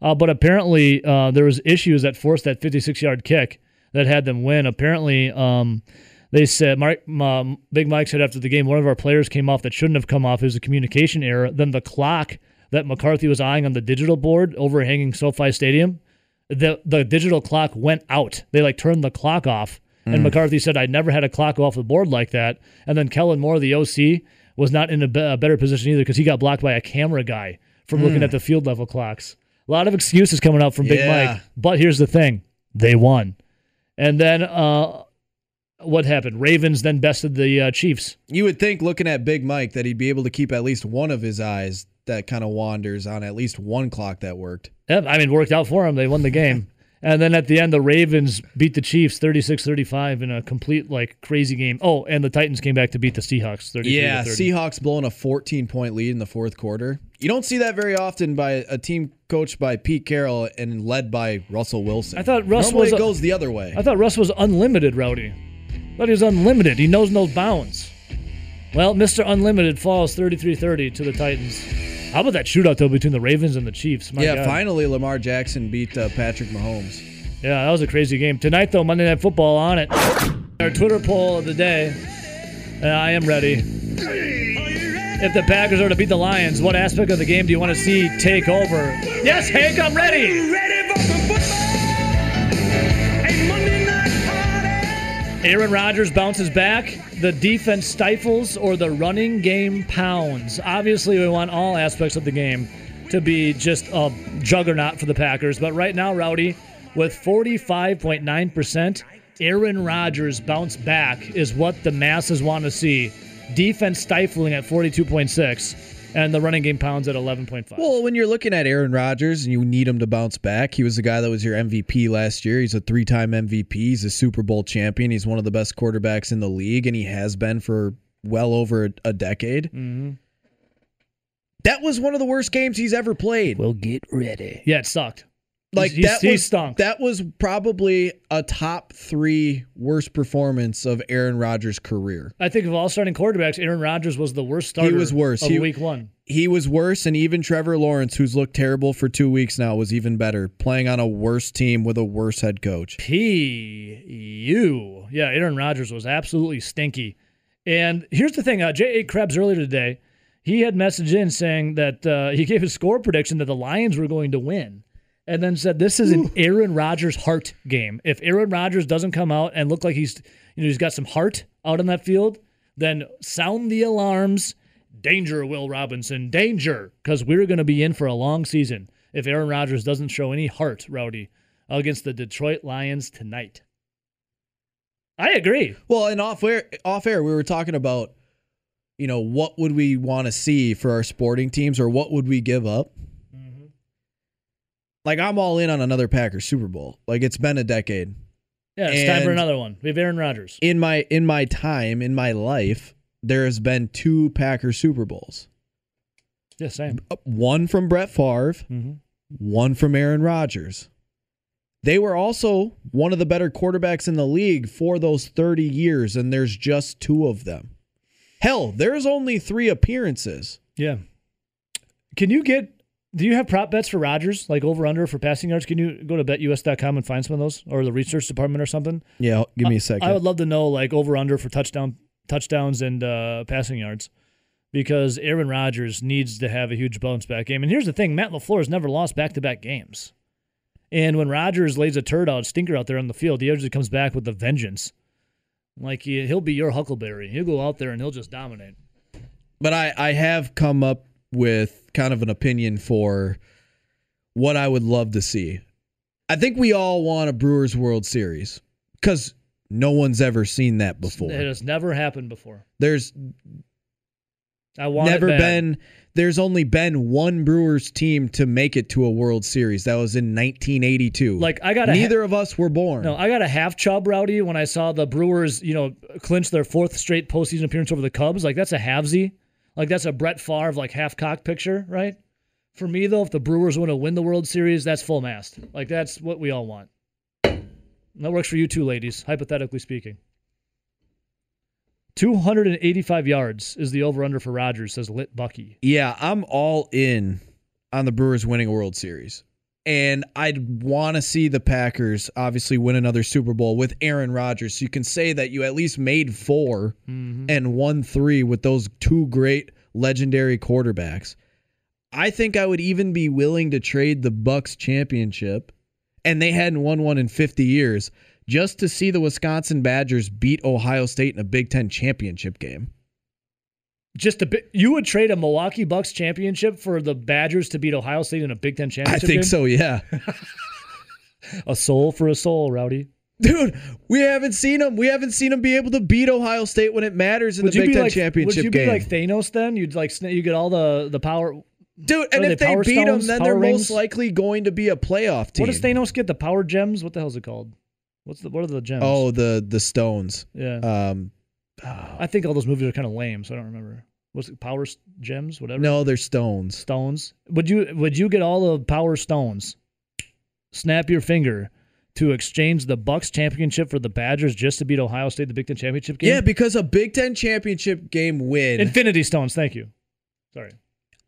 S1: Uh, but apparently, uh, there was issues that forced that 56-yard kick that had them win. Apparently, um, they said Mark, um, Big Mike said after the game, one of our players came off that shouldn't have come off. It was a communication error. Then the clock that McCarthy was eyeing on the digital board overhanging SoFi Stadium, the the digital clock went out. They like turned the clock off. And McCarthy said, I never had a clock go off the board like that. And then Kellen Moore, the OC, was not in a, be- a better position either because he got blocked by a camera guy from looking at the field level clocks. A lot of excuses coming out from Big
S2: Yeah.
S1: Mike. But here's the thing they won. And then uh, what happened? Ravens then bested the uh, Chiefs.
S2: You would think, looking at Big Mike, that he'd be able to keep at least one of his eyes that kind of wanders on at least one clock that worked.
S1: Yep, I mean, worked out for him. They won the game. and then at the end, the Ravens beat the Chiefs 36 35 in a complete, like, crazy game. Oh, and the Titans came back to beat the Seahawks 33
S2: Yeah,
S1: 30.
S2: Seahawks blowing a 14 point lead in the fourth quarter. You don't see that very often by a team coached by Pete Carroll and led by Russell Wilson.
S1: I thought Russ
S2: Normally
S1: was
S2: goes the other way.
S1: I thought Russ was unlimited, Rowdy. I he's unlimited. He knows no bounds. Well, Mr. Unlimited falls 33 30 to the Titans. How about that shootout, though, between the Ravens and the Chiefs? My
S2: yeah,
S1: God.
S2: finally Lamar Jackson beat uh, Patrick Mahomes.
S1: Yeah, that was a crazy game. Tonight, though, Monday Night Football on it. Our Twitter poll of the day. And I am ready. If the Packers are to beat the Lions, what aspect of the game do you want to see take over? Yes, Hank, I'm ready. Aaron Rodgers bounces back. The defense stifles, or the running game pounds. Obviously, we want all aspects of the game to be just a juggernaut for the Packers. But right now, Rowdy, with 45.9%, Aaron Rodgers bounce back is what the masses want to see. Defense stifling at 42.6, and the running game pounds at 11.5.
S2: Well, when you're looking at Aaron Rodgers and you need him to bounce back, he was the guy that was your MVP last year. He's a three time MVP. He's a Super Bowl champion. He's one of the best quarterbacks in the league, and he has been for well over a, a decade. Mm-hmm. That was one of the worst games he's ever played.
S1: we'll get ready. Yeah, it sucked.
S2: Like
S1: He's-
S2: that
S1: he
S2: was
S1: stunk.
S2: that was probably a top three worst performance of Aaron Rodgers' career.
S1: I think of all starting quarterbacks, Aaron Rodgers was the worst starter He
S2: was worse.
S1: of
S2: He-
S1: week one.
S2: He was worse, and even Trevor Lawrence, who's looked terrible for two weeks now, was even better, playing on a worse team with a worse head coach.
S1: P U. Yeah, Aaron Rodgers was absolutely stinky. And here's the thing: uh, J. A. Krebs earlier today, he had messaged in saying that uh, he gave his score prediction that the Lions were going to win, and then said this is an Aaron Rodgers heart game. If Aaron Rodgers doesn't come out and look like he's you know he's got some heart out on that field, then sound the alarms. Danger, Will Robinson, danger, because we're going to be in for a long season if Aaron Rodgers doesn't show any heart, Rowdy, against the Detroit Lions tonight. I agree.
S2: Well, and off air, off air, we were talking about, you know, what would we want to see for our sporting teams, or what would we give up? Like I'm all in on another Packers Super Bowl. Like it's been a decade.
S1: Yeah, it's time for another one. We have Aaron Rodgers.
S2: In my in my time in my life, there has been two Packers Super Bowls.
S1: Yeah, same.
S2: One from Brett Favre,
S1: Mm-hmm.
S2: one from Aaron Rodgers. They were also one of the better quarterbacks in the league for those 30 years, and there's just two of them. Hell, there's only three appearances.
S1: Yeah. Can you get? Do you have prop bets for Rodgers, like over under for passing yards? Can you go to betus.com and find some of those, or the research department or something?
S2: Yeah, give me a second.
S1: I would love to know like over under for touchdown touchdowns and uh, passing yards, because Aaron Rodgers needs to have a huge bounce back game. And here's the thing: Matt Lafleur has never lost back to back games, and when Rodgers lays a turd out, stinker out there on the field, he usually comes back with a vengeance. Like he, he'll be your Huckleberry. He'll go out there and he'll just dominate.
S2: but I, I have come up with kind of an opinion for what I would love to see. I think we all want a Brewers World Series because no one's ever seen that before.
S1: It has never happened before.
S2: There's
S1: I want
S2: never been there's only been one Brewers team to make it to a World Series. That was in 1982.
S1: Like, I ha-
S2: Neither of us were born.
S1: No, I got a half chub rowdy when I saw the Brewers, you know, clinch their fourth straight postseason appearance over the Cubs. Like that's a halvesy. Like that's a Brett Favre like half cock picture, right? For me though, if the Brewers want to win the World Series, that's full mast. Like that's what we all want. And that works for you too, ladies, hypothetically speaking. 285 yards is the over under for Rodgers, says Lit Bucky.
S2: Yeah, I'm all in on the Brewers winning a World Series. And I'd want to see the Packers obviously win another Super Bowl with Aaron Rodgers. So you can say that you at least made 4 mm-hmm. and won three with those two great legendary quarterbacks. I think I would even be willing to trade the Bucks championship, and they hadn't won one in 50 years, just to see the Wisconsin Badgers beat Ohio State in a Big Ten championship game.
S1: Just a bit. You would trade a Milwaukee Bucks championship for the Badgers to beat Ohio State in a Big Ten championship?
S2: I think
S1: game?
S2: so, yeah.
S1: A soul for a soul, Rowdy.
S2: Dude, we haven't seen him. We haven't seen him be able to beat Ohio State when it matters in
S1: Would
S2: the Big Ten
S1: like?
S2: championship
S1: Would you
S2: game.
S1: be like Thanos then? You'd like you get all the the power.
S2: Dude, and if
S1: they
S2: they beat
S1: Stones,
S2: then they're
S1: Rings?
S2: most likely going to be a playoff team.
S1: What does Thanos get? The power gems? What the hell's it called? What's the what are the gems?
S2: Oh, the the Stones.
S1: yeah.
S2: Um,
S1: I think all those movies are kind of lame, so I don't remember. What's it? Power gems? Whatever.
S2: no, they're Stones.
S1: stones. Would you would you get all the power stones? Snap your finger to exchange the Bucks championship for the Badgers just to beat Ohio State the Big Ten championship game.
S2: Yeah, because a Big Ten championship game win,
S1: Infinity Stones. Thank you. Sorry.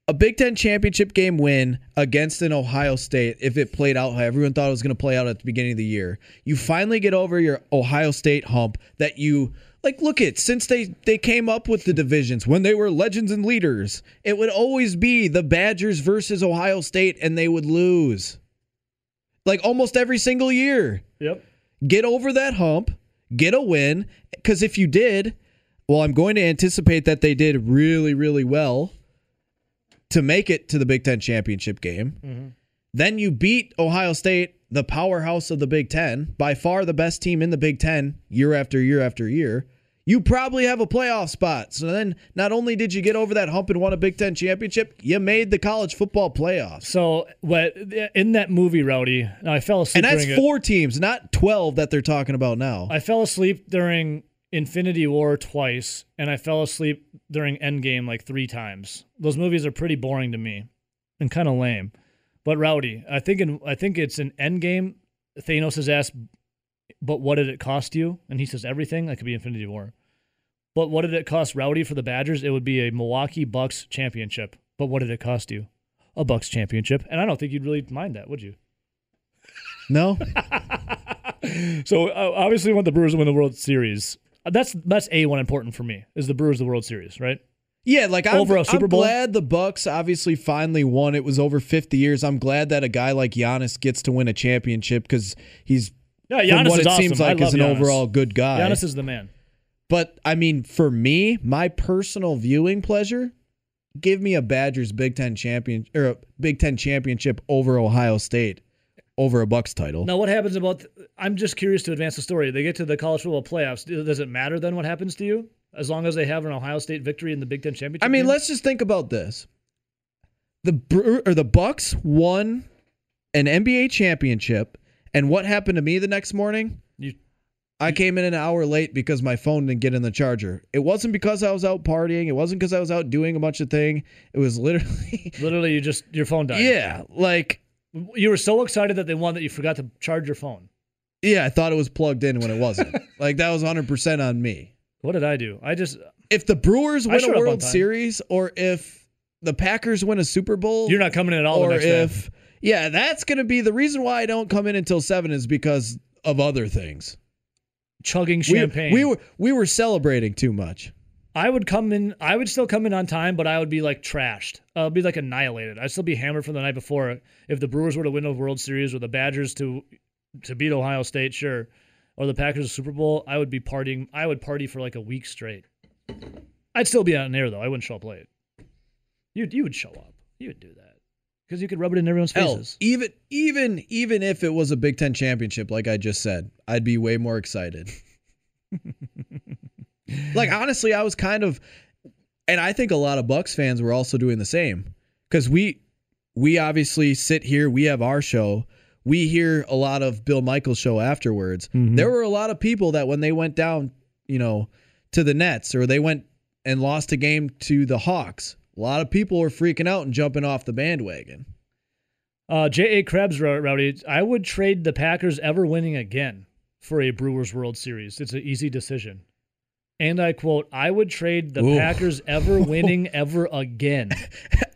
S2: a Big Ten championship game win against an Ohio State, if it played out how everyone thought it was going to play out at the beginning of the year, you finally get over your Ohio State hump that you like. Look at since they they came up with the divisions when they were legends and leaders, it would always be the Badgers versus Ohio State, and they would lose. Like almost every single year
S1: Yep.
S2: get over that hump, get a win. Because if you did, well, I'm going to anticipate that they did really, really well to make it to the Big Ten championship game. Mm-hmm. Then you beat Ohio State, the powerhouse of the Big Ten, by far the best team in the Big Ten year after year after year. You probably have a playoff spot. So then, not only did you get over that hump and won a Big Ten championship, you made the college football playoffs.
S1: So what in that movie, Rowdy? I fell asleep.
S2: And that's
S1: during it.
S2: four teams, not 12 that they're talking about now.
S1: I fell asleep during Infinity War twice, and I fell asleep during Endgame like three times. Those movies are pretty boring to me and kind of lame. But Rowdy, I think in I think it's an end game. Thanos is asked, "But what did it cost you?" And he says, "Everything." That could be Infinity War. But what did it cost Rowdy for the Badgers? It would be a Milwaukee Bucks championship. But what did it cost you? A Bucks championship. And I don't think you'd really mind that, would you?
S2: no?
S1: So uh, obviously, we want the Brewers to win the World Series. That's that's a one important for me is the Brewers the World Series, right?
S2: Yeah, like I'm,
S1: Super
S2: I'm glad the Bucks obviously finally won. It was over 50 years. I'm glad that a guy like Giannis gets to win a championship because he's
S1: Yeah, Giannis
S2: what it
S1: awesome.
S2: seems like is an
S1: Giannis.
S2: overall good guy.
S1: Giannis is the man.
S2: but I mean, for me, my personal viewing pleasure, give me a Badgers Big Ten champion or a Big Ten championship over Ohio State, over a Bucks title.
S1: Now, what happens about? I'm just curious to advance the story. They get to the college football playoffs. Does it matter then what happens to you? As long as they have an Ohio State victory in the Big Ten championship.
S2: I mean,
S1: game?
S2: let's just think about this. The Bre- or the Bucks won an NBA championship, and what happened to me the next morning?
S1: You-
S2: I came in an hour late because my phone didn't get in the charger. It wasn't because I was out partying. It wasn't because I was out doing a bunch of thing. It was literally,
S1: literally you just your phone died.
S2: yeah, like
S1: You were so excited that they won that you forgot to charge your phone.
S2: yeah. I thought it was plugged in when it wasn't. like that was 100 percent on me.
S1: What did I do? I just
S2: If the Brewers
S1: I
S2: win
S1: showed
S2: a
S1: on
S2: World
S1: time.
S2: Series, or if the Packers win a Super Bowl,
S1: you're not coming in at all.
S2: or
S1: the next day.
S2: if yeah, that's gonna be the reason why I don't come in until seven is because of other things.
S1: chugging
S2: We-
S1: champagne.
S2: We, were we were celebrating too much.
S1: I would come in. I would still come in on time, but I would be like trashed. I'd be like annihilated. I'd still be hammered from the night before. If the Brewers were to win the World Series or the Badgers to to beat Ohio State, sure, or the Packers Super Bowl, I would be partying. I would party for like a week straight. I'd still be on air though. I wouldn't show up late. You you would show up. You would do that because you could rub it in everyone's
S2: Hell,
S1: faces.
S2: even even even if it was a Big Ten championship, like I just said, I'd be way more excited. like honestly, I was kind of, and I think a lot of Bucks fans were also doing the same because we we obviously sit here, we have our show. We hear a lot of Bill Michaels' show afterwards.
S1: Mhm.
S2: There were a lot of people that when they went down, you know, to the Nets or they went and lost a game to the Hawks, a lot of people were freaking out and jumping off the bandwagon.
S1: Uh, J.A. Krebs Rowdy, I would trade the Packers ever winning again for a Brewers World Series. It's an easy decision. And I quote, I would trade the
S2: Ooh.
S1: Packers ever winning ever again.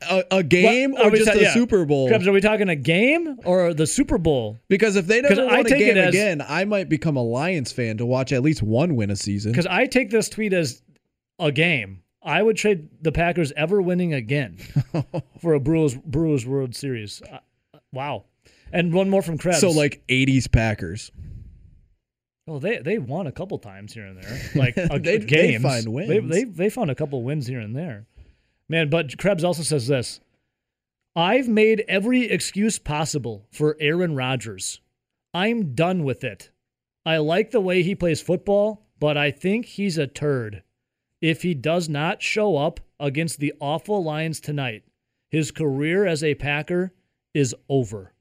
S2: a, a game
S1: What-
S2: or just
S1: ta-
S2: a
S1: yeah.
S2: Super Bowl?
S1: Krebs, are we talking a game or the Super Bowl?
S2: Because if they never
S1: I
S2: won a game
S1: as-
S2: again, I might become a Lions fan to watch at least one win a season.
S1: Because I take this tweet as a game. I would trade the Packers ever winning again for a Brewers Brewers World Series. Uh, wow. And one more from Krebs.
S2: So like '80s Packers.
S1: Oh, they they won a couple times here and there, like a,
S2: They- they
S1: games.
S2: find
S1: They,
S2: wins.
S1: they they found a couple wins here and there, man. But Krebs also says this: I've made every excuse possible for Aaron Rodgers. I'm done with it. I like the way he plays football, but I think he's a turd. If he does not show up against the awful Lions tonight, his career as a Packer is over.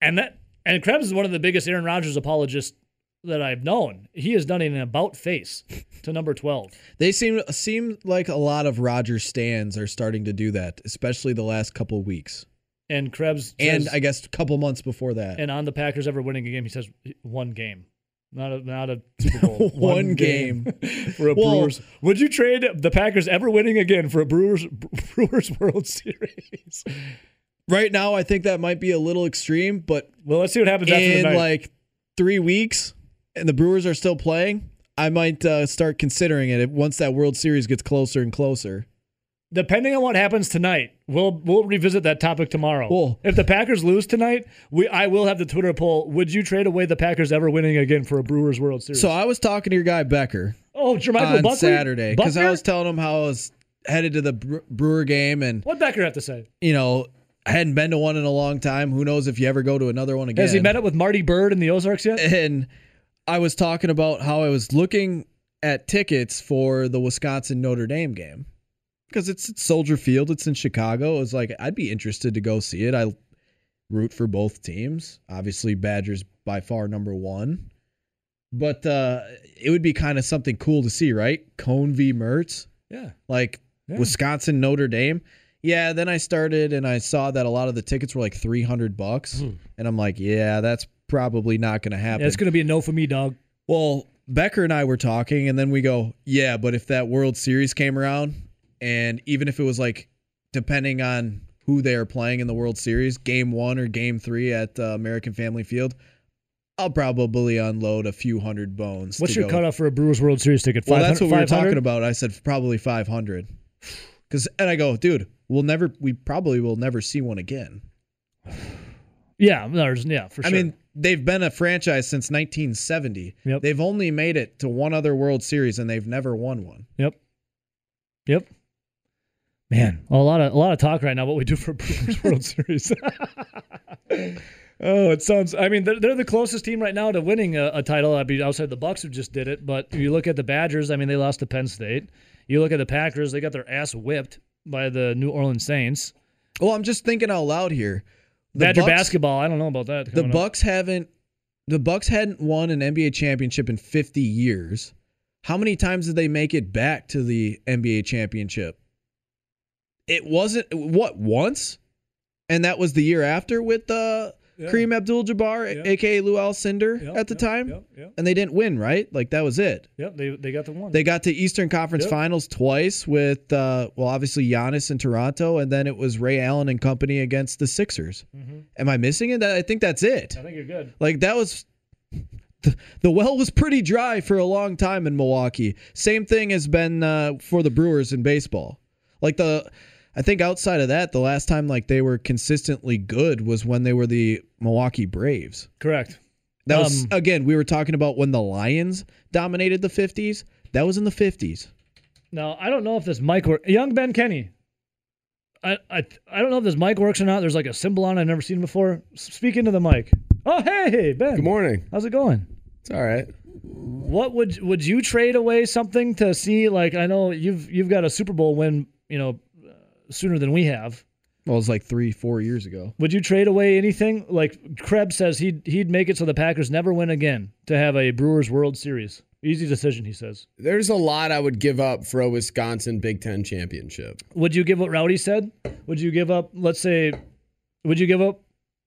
S1: And that and Krebs is one of the biggest Aaron Rodgers apologists that I've known. He has done an about face to number 12.
S2: They seem seem like a lot of Rodgers stands are starting to do that, especially the last couple weeks,
S1: And Krebs
S2: and I guess a couple months before that.
S1: and on the Packers ever winning a game, he says one game. Not a not a Super Bowl.
S2: One game.
S1: for a
S2: Well-
S1: Brewers. Would you trade the Packers ever winning again for a Brewers Brewers World Series?
S2: Right now, I think that might be a little extreme, but
S1: Well, let's see what happens
S2: in like three weeks, and the Brewers are still playing, I might uh, start considering it once that World Series gets closer and closer.
S1: Depending on what happens tonight, we'll we'll revisit that topic tomorrow.
S2: Cool.
S1: If the Packers lose tonight, we I will have the Twitter poll. Would you trade away the Packers ever winning again for a Brewers World Series?
S2: So I was talking to your guy Becker
S1: oh, Jermichael
S2: on
S1: Buckley?
S2: Saturday because I was telling him how I was headed to the Brewer game, and
S1: What Becker have to say?
S2: you know I hadn't been to one in a long time. Who knows if you ever go to another one again?
S1: Has he met up with Marty Byrde in the Ozarks yet?
S2: and I was talking about how I was looking at tickets for the Wisconsin Notre Dame game because it's at Soldier Field. It's in Chicago. It was like I'd be interested to go see it. I root for both teams. Obviously, Badgers by far number one, but uh, it would be kind of something cool to see, right? Coan v. Mertz,
S1: Yeah.
S2: like
S1: Yeah.
S2: Wisconsin Notre Dame. Yeah, then I started and I saw that a lot of the tickets were like 300 bucks. And I'm like, yeah, that's probably not going to happen.
S1: Yeah, it's going to be a no for me, dog.
S2: Well, Becker and I were talking, and then we go, yeah, but if that World Series came around, and even if it was like, depending on who they are playing in the World Series, game one or game three at uh, American Family Field, I'll probably unload a few hundred bones.
S1: What's your
S2: go.
S1: cutoff for a Brewers World Series ticket?
S2: Well, that's what we were
S1: 500?
S2: talking about. I said probably 500. Because, and I go, dude, we'll never, we probably will never see one again.
S1: Yeah, there's, yeah, for sure.
S2: I mean, they've been a franchise since 1970.
S1: Yep.
S2: They've only made it to one other World Series, and they've never won one.
S1: Yep. Yep. Man, a lot of a lot of talk right now. What we do for Brewers World Series? oh, it sounds. I mean, they're, they're the closest team right now to winning a, a title. I'd be outside the Bucks who just did it. But if you look at the Badgers, I mean, they lost to Penn State. You look at the Packers; they got their ass whipped by the New Orleans Saints.
S2: Well, I'm just thinking out loud here. The
S1: Badger
S2: Bucks-
S1: basketball. I don't know about that.
S2: The
S1: coming up.
S2: Bucks haven't. The Bucks hadn't won an NBA championship in 50 years. How many times did they make it back to the NBA championship? It wasn't what once, and that was the year after with uh,
S1: Yeah.
S2: Kareem Abdul-Jabbar,
S1: Yep.
S2: aka Lew Alcindor,
S1: Yep,
S2: at the
S1: yep,
S2: time,
S1: Yep,
S2: and they didn't win. Right, like that was it.
S1: yep. They they got the one.
S2: They got to Eastern Conference. Finals twice with, uh, well, obviously Giannis in Toronto, and then it was Ray Allen and company against the Sixers.
S1: Mhm.
S2: Am I missing it? I think that's it.
S1: I think you're good.
S2: Like that was the, the well was pretty dry for a long time in Milwaukee. Same thing has been uh, for the Brewers in baseball. Like the I think outside of that, the last time like they were consistently good was when they were the Milwaukee Braves.
S1: Correct.
S2: That was
S1: Um,
S2: again, we were talking about when the Lions dominated the 50s. That was in the 50s.
S1: Now I don't know if this mic works. Young Ben Kenny. I, I I don't know if this mic works or not. There's like a symbol on. it I've never seen before. Speak into the mic. Oh hey Ben.
S8: Good morning.
S1: How's it going?
S8: It's all right.
S1: What would would you trade away something to see? Like I know you've you've got a Super Bowl win. You know, sooner than we have.
S2: Well, it was like three, four years ago.
S1: Would you trade away anything? Like Krebs says he'd he'd make it so the Packers never win again to have a Brewers World Series. Easy decision, he says.
S8: There's a lot I would give up for a Wisconsin Big Ten championship.
S1: Would you give what Rowdy said? Would you give up? Let's say, would you give up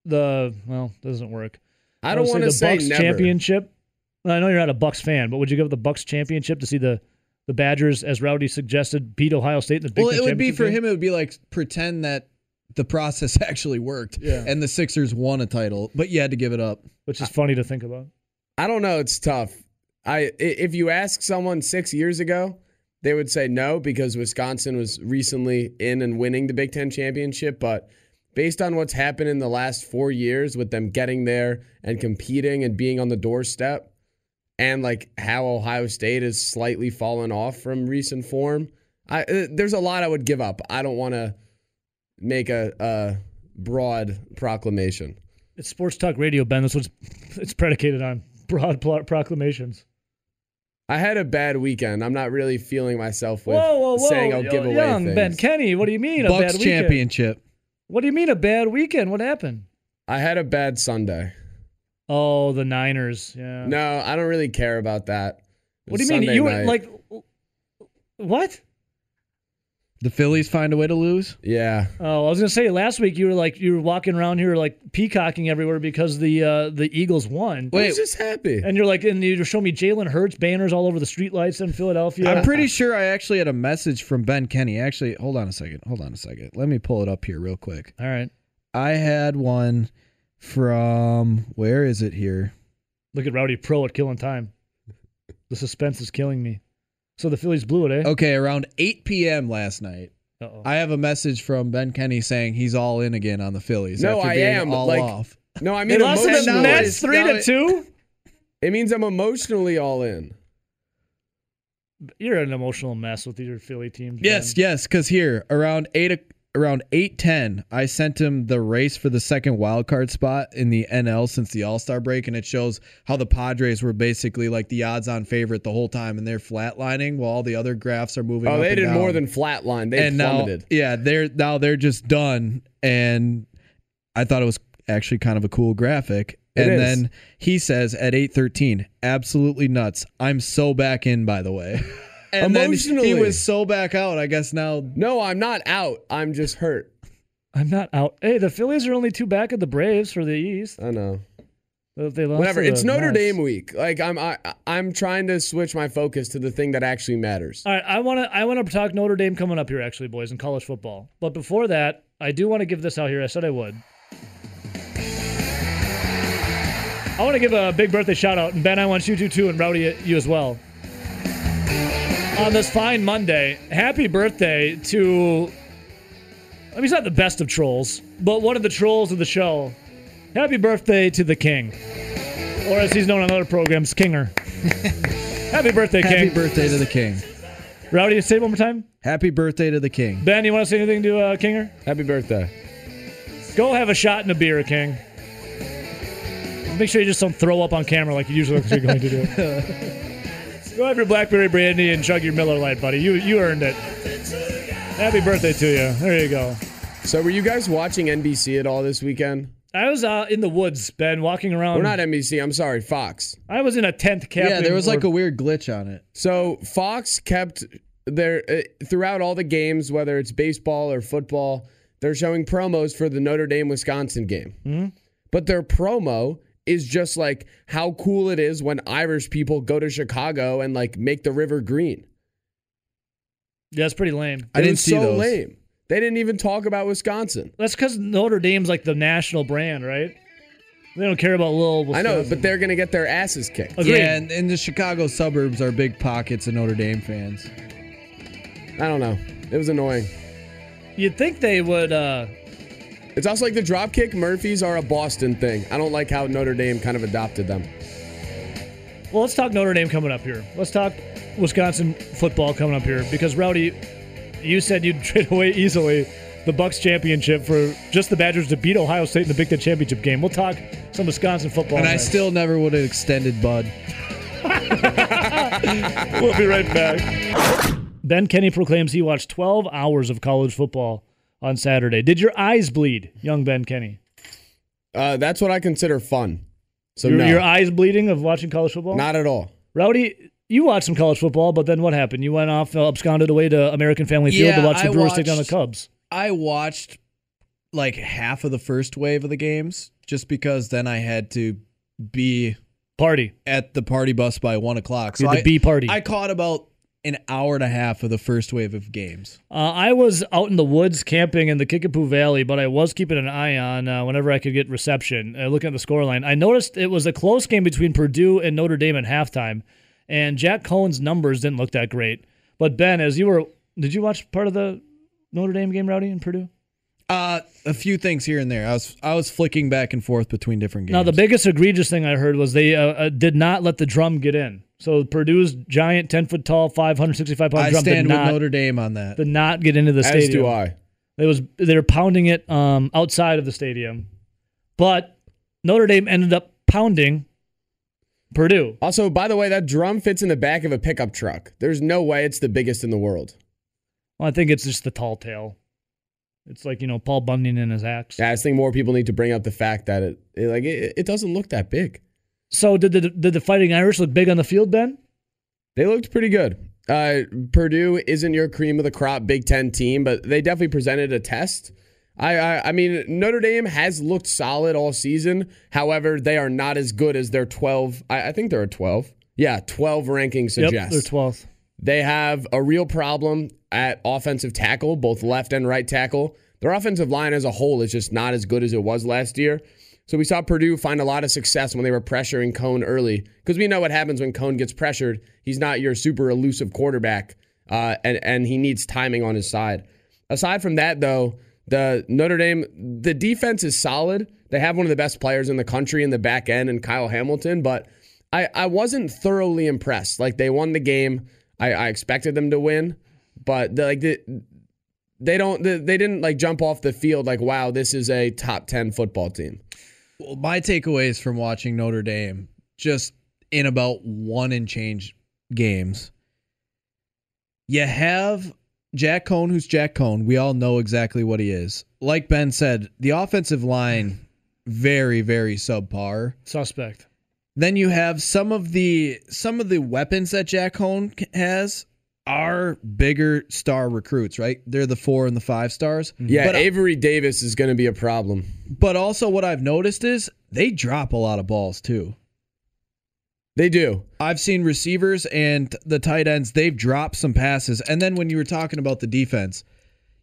S1: the? Well, doesn't work.
S8: I don't want to
S1: the
S8: say
S1: Bucks
S8: never.
S1: championship. I know you're not a Bucks fan, but would you give up the Bucks championship to see the the Badgers, as Rowdy suggested, beat Ohio State in the Big
S2: Well, it would be for
S1: game?
S2: him. It would be like pretend that the process actually worked,
S1: Yeah.
S2: and the Sixers won a title, but you had to give it up.
S1: which is funny to think about.
S8: I don't know. It's tough. I i- if you ask someone six years ago, they would say no because Wisconsin was recently in and winning the Big Ten championship. But based on what's happened in the last four years with them getting there and competing and being on the doorstep, and like how Ohio State has slightly fallen off from recent form, I uh, there's a lot I would give up. I don't want to make a, a broad proclamation.
S1: It's sports talk radio, Ben. That's what it's, it's predicated on. Broad pl- proclamations.
S8: I had a bad weekend. I'm not really feeling myself with
S1: whoa, whoa, whoa!
S8: saying I'll
S1: Yo-
S8: give away
S1: young
S8: things.
S1: Ben Kenny. What do you mean a
S2: Bucks
S1: bad weekend?
S2: championship.
S1: What do you mean a bad weekend? What happened?
S8: I had a bad Sunday.
S1: Oh, the Niners. Yeah.
S8: No, I don't really care about that. It
S1: What do
S8: was
S1: you mean?
S8: Sunday
S1: You were like, what?
S2: The Phillies find a way to lose.
S8: Yeah.
S1: Oh, I was gonna say last week you were like you were walking around here like peacocking everywhere because the uh, the Eagles won.
S8: I
S2: Wait.
S8: was just happy.
S1: And you're like, and you show me Jalen Hurts banners all over the streetlights in Philadelphia.
S2: I'm pretty sure I actually had a message from Ben Kenny. Actually, hold on a second. Hold on a second. Let me pull it up here real quick.
S1: all right.
S2: I had one from where is it here?
S1: Look at Rowdy Pro at killing time. The suspense is killing me. So the Phillies blew it, eh?
S2: Okay, around 8 p.m. last night.
S1: Uh-oh.
S2: I have a message from Ben Kenny saying he's all in again on the Phillies.
S8: No,
S2: after
S8: I
S2: being
S8: am,
S2: all
S8: like-
S2: off.
S8: no, I
S1: They
S8: mean
S1: lost to the
S8: emotionally.
S1: Mets three to
S2: it-
S1: two.
S8: It means I'm emotionally all in.
S1: You're an emotional mess with your Philly teams.
S2: Yes,
S1: Ben.
S2: yes, because here around eight o- around eight ten, I sent him the race for the second wild card spot in the NL since the All Star break, and it shows how the Padres were basically like the odds on favorite the whole time, and they're flatlining while all the other graphs are moving.
S8: Oh, they did more than flatline. They
S2: and now,
S8: plummeted.
S2: yeah, they're now they're just done, and I thought it was actually kind of a cool graphic. And then he says at eight thirteen, absolutely nuts. I'm so back in, by the way. And then he was so back out. I guess now
S8: no, I'm not out. I'm just hurt.
S1: I'm not out. Hey, the Phillies are only two back of the Braves for the East.
S8: I know.
S1: They lost
S8: Whatever. It's Notre
S1: Mets.
S8: Dame week. Like I'm, I, I'm trying to switch my focus to the thing that actually matters.
S1: All right, I want to I want to talk Notre Dame coming up here, actually, boys, in college football. But before that, I do want to give this out here. I said I would. I want to give a big birthday shout out, and Ben, I want you to too, and Rowdy, you as well. On this fine Monday, happy birthday to. I mean, he's not the best of trolls, but one of the trolls of the show. Happy birthday to the King, or as he's known on other programs, Kinger. happy birthday, King.
S2: happy birthday to the king.
S1: Rowdy, say it one more time.
S2: Happy birthday to the king.
S1: Ben, you want to say anything to uh, Kinger?
S8: Happy birthday.
S1: Go have a shot in a beer, King. Make sure you just don't throw up on camera like you usually look like you're going to do. Go have your blackberry brandy and chug your Miller Lite, buddy. You you earned it. Happy birthday to you. There you go.
S8: So were you guys watching NBC at all this weekend?
S1: I was uh, in the woods, Ben, walking around.
S8: We're not NBC. I'm sorry, Fox.
S1: I was in a tent camping.
S2: Yeah, there was like a weird glitch on it.
S8: So Fox kept their uh, throughout all the games, whether it's baseball or football, they're showing promos for the Notre Dame Wisconsin game.
S1: Mm-hmm.
S8: But their promo is just like how cool it is when Irish people go to Chicago and like make the river green.
S1: Yeah, it's pretty lame.
S2: I
S8: It
S2: didn't
S8: was
S2: see
S8: so
S2: those.
S8: lame. They didn't even talk about Wisconsin.
S1: That's because Notre Dame's like the national brand, right? They don't care about little.
S8: I know, but they're gonna get their asses kicked.
S1: Agreed.
S2: Yeah, and, and the Chicago suburbs are big pockets of Notre Dame fans.
S8: I don't know. It was annoying.
S1: You'd think they would. uh
S8: It's also like the dropkick Murphys are a Boston thing. I don't like how Notre Dame kind of adopted them.
S1: Well, let's talk Notre Dame coming up here. Let's talk Wisconsin football coming up here because Rowdy, you said you'd trade away easily the Bucks championship for just the Badgers to beat Ohio State in the Big Ten championship game. We'll talk some Wisconsin football.
S2: And I still never would have extended Bud.
S1: we'll be right back. Ben Kenny proclaims he watched 12 hours of college football on Saturday. Did your eyes bleed, young Ben Kenny?
S8: Uh, that's what I consider fun. So
S1: your,
S8: no,
S1: your eyes bleeding of watching college football?
S8: not at all.
S1: Rowdy, you watched some college football, but then what happened? You went off, uh, absconded away to American Family Field to watch the
S2: I
S1: Brewers take down the Cubs.
S2: I watched like half of the first wave of the games just because then I had to be
S1: Party.
S2: at the party bus by one o'clock.
S1: You
S2: So
S1: had
S2: I,
S1: the B party.
S2: I caught about an hour and a half of the first wave of games.
S1: Uh, I was out in the woods camping in the Kickapoo Valley, but I was keeping an eye on uh, whenever I could get reception, uh, looking at the scoreline. I noticed it was a close game between Purdue and Notre Dame at halftime, and Jack Coan's numbers didn't look that great. But Ben, as you were, did you watch part of the Notre Dame game, Rowdy, in Purdue?
S2: Uh, a few things here and there. I was I was flicking back and forth between different games.
S1: Now, the biggest egregious thing I heard was they uh, uh, did not let the drum get in. So Purdue's giant, 10 foot tall, 565 pound
S2: I
S1: drum did
S2: stand with
S1: not,
S2: Notre Dame on that.
S1: did not get into the
S8: As
S1: stadium.
S8: do I.
S1: It was they were pounding it um, outside of the stadium, but Notre Dame ended up pounding Purdue.
S8: Also, by the way, that drum fits in the back of a pickup truck. There's no way it's the biggest in the world.
S1: Well, I think it's just the tall tale. It's like you know Paul Bunyan and his axe.
S8: Yeah, I just think more people need to bring up the fact that it, it like it, it doesn't look that big.
S1: So did the did the Fighting Irish look big on the field, Ben?
S8: They looked pretty good. Uh, Purdue isn't your cream of the crop Big Ten team, but they definitely presented a test. I, I I mean Notre Dame has looked solid all season. However, they are not as good as their twelve. I, I think they're a twelve. Yeah, twelve ranking
S1: Yep,
S8: suggests.
S1: they're twelfth.
S8: They have a real problem at offensive tackle, both left and right tackle. Their offensive line as a whole is just not as good as it was last year. So we saw Purdue find a lot of success when they were pressuring Coan early because we know what happens when Coan gets pressured. He's not your super elusive quarterback, uh, and and he needs timing on his side. Aside from that, though, the Notre Dame the defense is solid. They have one of the best players in the country in the back end, and Kyle Hamilton, but I, I wasn't thoroughly impressed. Like they won the game. I, I expected them to win, but the, like the, they don't they, they didn't like jump off the field like wow this is a top 10 football team.
S2: Well, my takeaways from watching Notre Dame, just in about one and change games, you have Jack Coan, who's Jack Coan. We all know exactly what he is. Like Ben said, the offensive line, very, very subpar.
S1: Suspect.
S2: Then you have some of the some of the weapons that Jack Coan has are bigger star recruits, right? They're the four and the five stars. Mm-hmm.
S8: Yeah,
S2: But-
S8: Avery Davis is going to be a problem.
S2: But also, what I've noticed is they drop a lot of balls too.
S8: They do.
S2: I've seen receivers and the tight ends, they've dropped some passes. And then when you were talking about the defense,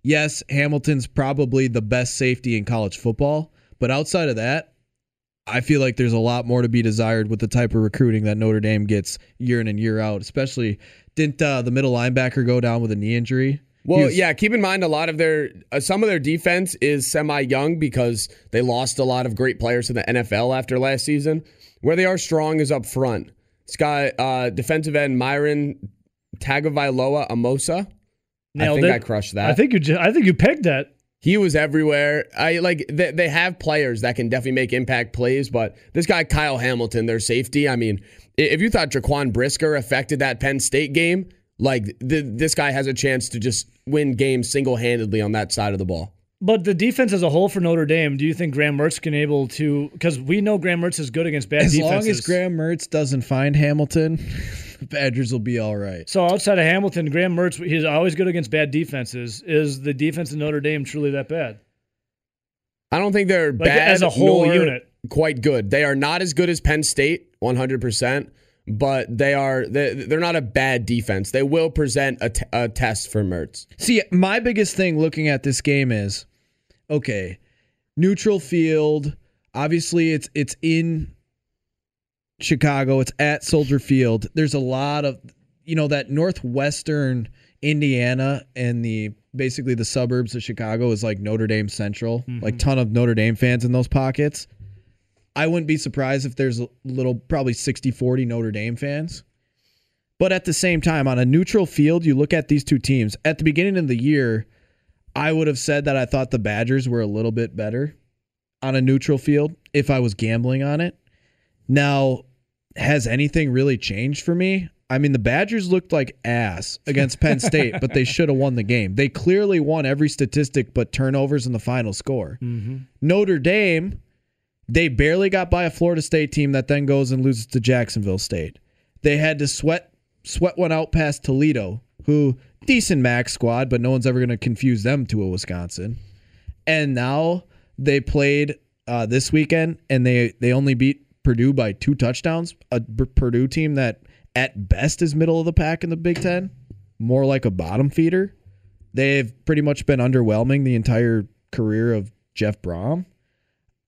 S2: yes, Hamilton's probably the best safety in college football. But outside of that, I feel like there's a lot more to be desired with the type of recruiting that Notre Dame gets year in and year out. Especially, didn't uh, the middle linebacker go down with a knee injury?
S8: Well,
S2: was-
S8: yeah. Keep in mind, a lot of their, uh, some of their defense is semi-young because they lost a lot of great players to the NFL after last season. Where they are strong is up front. It's got uh, defensive end Myron Tagovailoa Amosa. I
S1: Nailed
S8: think
S1: it.
S8: I crushed that.
S1: I think you. ju- I think you pegged that.
S8: He was everywhere. I like they, they have players that can definitely make impact plays, but this guy Kyle Hamilton, their safety. I mean, if you thought Jaquan Brisker affected that Penn State game, like th- this guy has a chance to just win games single handedly on that side of the ball.
S1: But the defense as a whole for Notre Dame, do you think Graham Mertz can able to? Because we know Graham Mertz is good against bad
S2: as
S1: defenses.
S2: long as Graham Mertz doesn't find Hamilton, the Badgers will be all right.
S1: So outside of Hamilton, Graham Mertz, he's always good against bad defenses. Is the defense in Notre Dame truly that bad?
S8: I don't think they're
S1: Like,
S8: bad
S1: as a whole
S8: nor
S1: unit.
S8: Quite good. They are not as good as Penn State, one hundred percent, but they are. They, they're not a bad defense. They will present a, t- a test for Mertz.
S2: See, my biggest thing looking at this game is okay, neutral field. Obviously, it's it's in Chicago. It's at Soldier Field. There's a lot of you know that northwestern Indiana and the basically the suburbs of Chicago is like Notre Dame Central. Like mm-hmm. ton of Notre Dame fans in those pockets. I wouldn't be surprised if there's a little, probably 60 40 Notre Dame fans. But at the same time, on a neutral field, you look at these two teams. At the beginning of the year, I would have said that I thought the Badgers were a little bit better on a neutral field if I was gambling on it. Now, has anything really changed for me? I mean, the Badgers looked like ass against Penn State, but they should have won the game. They clearly won every statistic but turnovers in the final score. Notre Dame, they barely got by a Florida State team that then goes and loses to Jacksonville State. They had to sweat sweat one out past Toledo, who decent max squad, but no one's ever going to confuse them to a Wisconsin. And now they played uh, this weekend, and they they only beat Purdue by two touchdowns. A B- Purdue team that at best is middle of the pack in the Big Ten, more like a bottom feeder. They've pretty much been underwhelming the entire career of Jeff Brohm.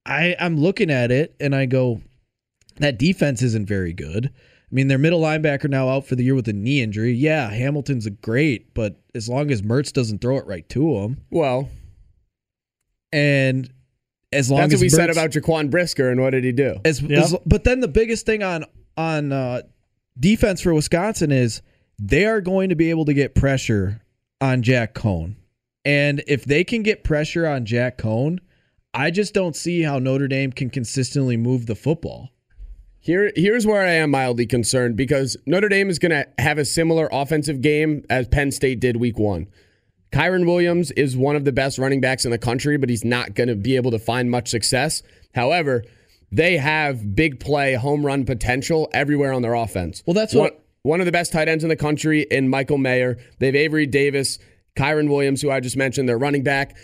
S2: I I'm looking at it and I go, that defense isn't very good. I mean, their middle linebacker now out for the year with a knee injury. Yeah, Hamilton's a great, but as long as Mertz doesn't throw it right to him,
S8: Well,
S2: and as long
S8: that's
S2: as
S8: what we said about Jaquan Brisker, and what did he do?
S2: as,
S1: Yeah.
S2: as- but then the biggest thing on on uh, defense for Wisconsin is they are going to be able to get pressure on Jack Coan, and if they can get pressure on Jack Coan, I just don't see how Notre Dame can consistently move the football.
S8: Here, here's where I am mildly concerned because Notre Dame is going to have a similar offensive game as Penn State did week one. Kyren Williams is one of the best running backs in the country, but he's not going to be able to find much success. However, they have big play, home run potential everywhere on their offense.
S2: Well, that's
S8: one, one of the best tight ends in the country in Michael Mayer. They have Avery Davis, Kyren Williams, who I just mentioned, their running back.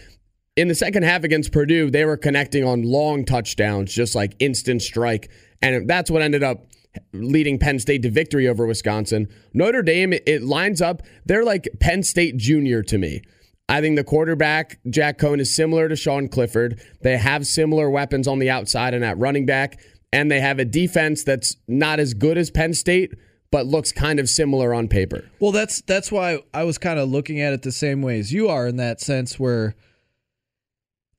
S8: In the second half against Purdue, they were connecting on long touchdowns, just like instant strike. And that's what ended up leading Penn State to victory over Wisconsin. Notre Dame, it lines up. They're like Penn State Junior to me. I think the quarterback, Jack Coan, is similar to Sean Clifford. They have similar weapons on the outside and at running back. And they have a defense that's not as good as Penn State, but looks kind of similar on paper.
S2: Well, that's that's why I was kind of looking at it the same way as you are in that sense where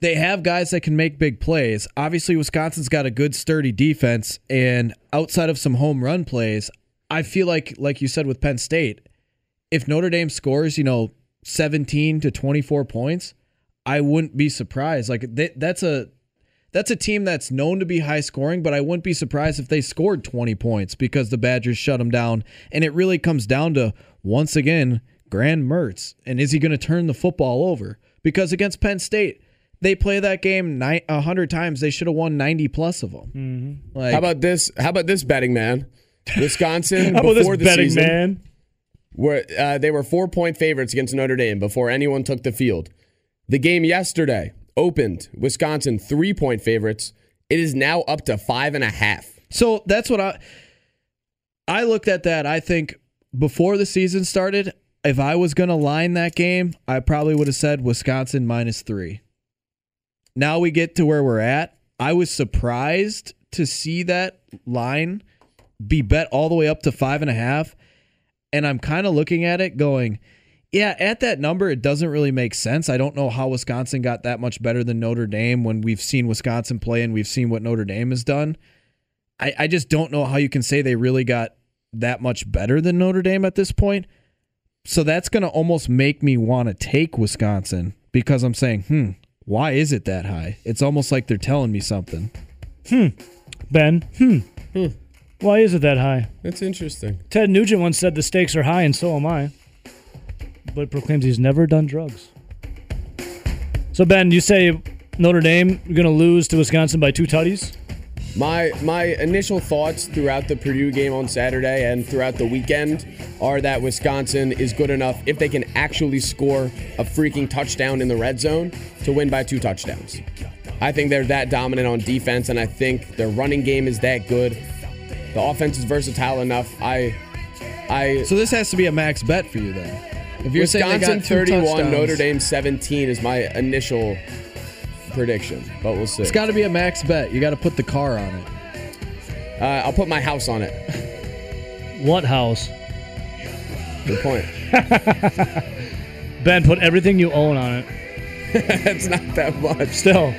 S2: they have guys that can make big plays. Obviously, Wisconsin's got a good sturdy defense and outside of some home run plays, I feel like like you said with Penn State, if Notre Dame scores, you know, 17 to 24 points, I wouldn't be surprised. Like that, that's a that's a team that's known to be high scoring, but I wouldn't be surprised if they scored 20 points because the Badgers shut them down. And it really comes down to, once again, Graham Mertz. And is he going to turn the football over? Because against Penn State, they play that game ni- 100 times. They should have won 90 plus of them. Like,
S8: How about this? How about this betting man? Wisconsin
S1: How about this
S8: before the
S1: betting
S8: season,
S1: man?
S8: were uh, they were four point favorites against Notre Dame before anyone took the field. The game yesterday opened Wisconsin three point favorites. It is now up to five and a half.
S2: So that's what I I looked at that. I think before the season started, if I was going to line that game, I probably would have said Wisconsin minus three. Now we get to where we're at. I was surprised to see that line be bet all the way up to five and a half. And I'm kind of looking at it going, yeah, at that number, it doesn't really make sense. I don't know how Wisconsin got that much better than Notre Dame when we've seen Wisconsin play and we've seen what Notre Dame has done. I, I just don't know how you can say they really got that much better than Notre Dame at this point. So that's going to almost make me want to take Wisconsin because I'm saying, hmm, why is it that high? It's almost like they're telling me something. Hmm.
S1: Ben, hmm. hmm. Why is it that high?
S8: That's interesting.
S1: Ted Nugent once said the stakes are high, and so am I. But proclaims he's never done drugs. So Ben, you say Notre Dame you're going to lose to Wisconsin by two tutties?
S8: My my initial thoughts throughout the Purdue game on Saturday and throughout the weekend are that Wisconsin is good enough if they can actually score a freaking touchdown in the red zone to win by two touchdowns. I think they're that dominant on defense, and I think their running game is that good. The offense is versatile enough. I I
S2: So this has to be a max bet for you then. If you're
S8: Wisconsin
S2: got
S8: 31,
S2: touchdowns,
S8: Notre Dame 17 is my initial prediction, but we'll see.
S2: It's got to be a max bet. You got to put the car on it.
S8: uh, I'll put my house on it.
S1: What house?
S8: Good point.
S1: Ben, put everything you own on it.
S8: it's not that much.
S1: Still.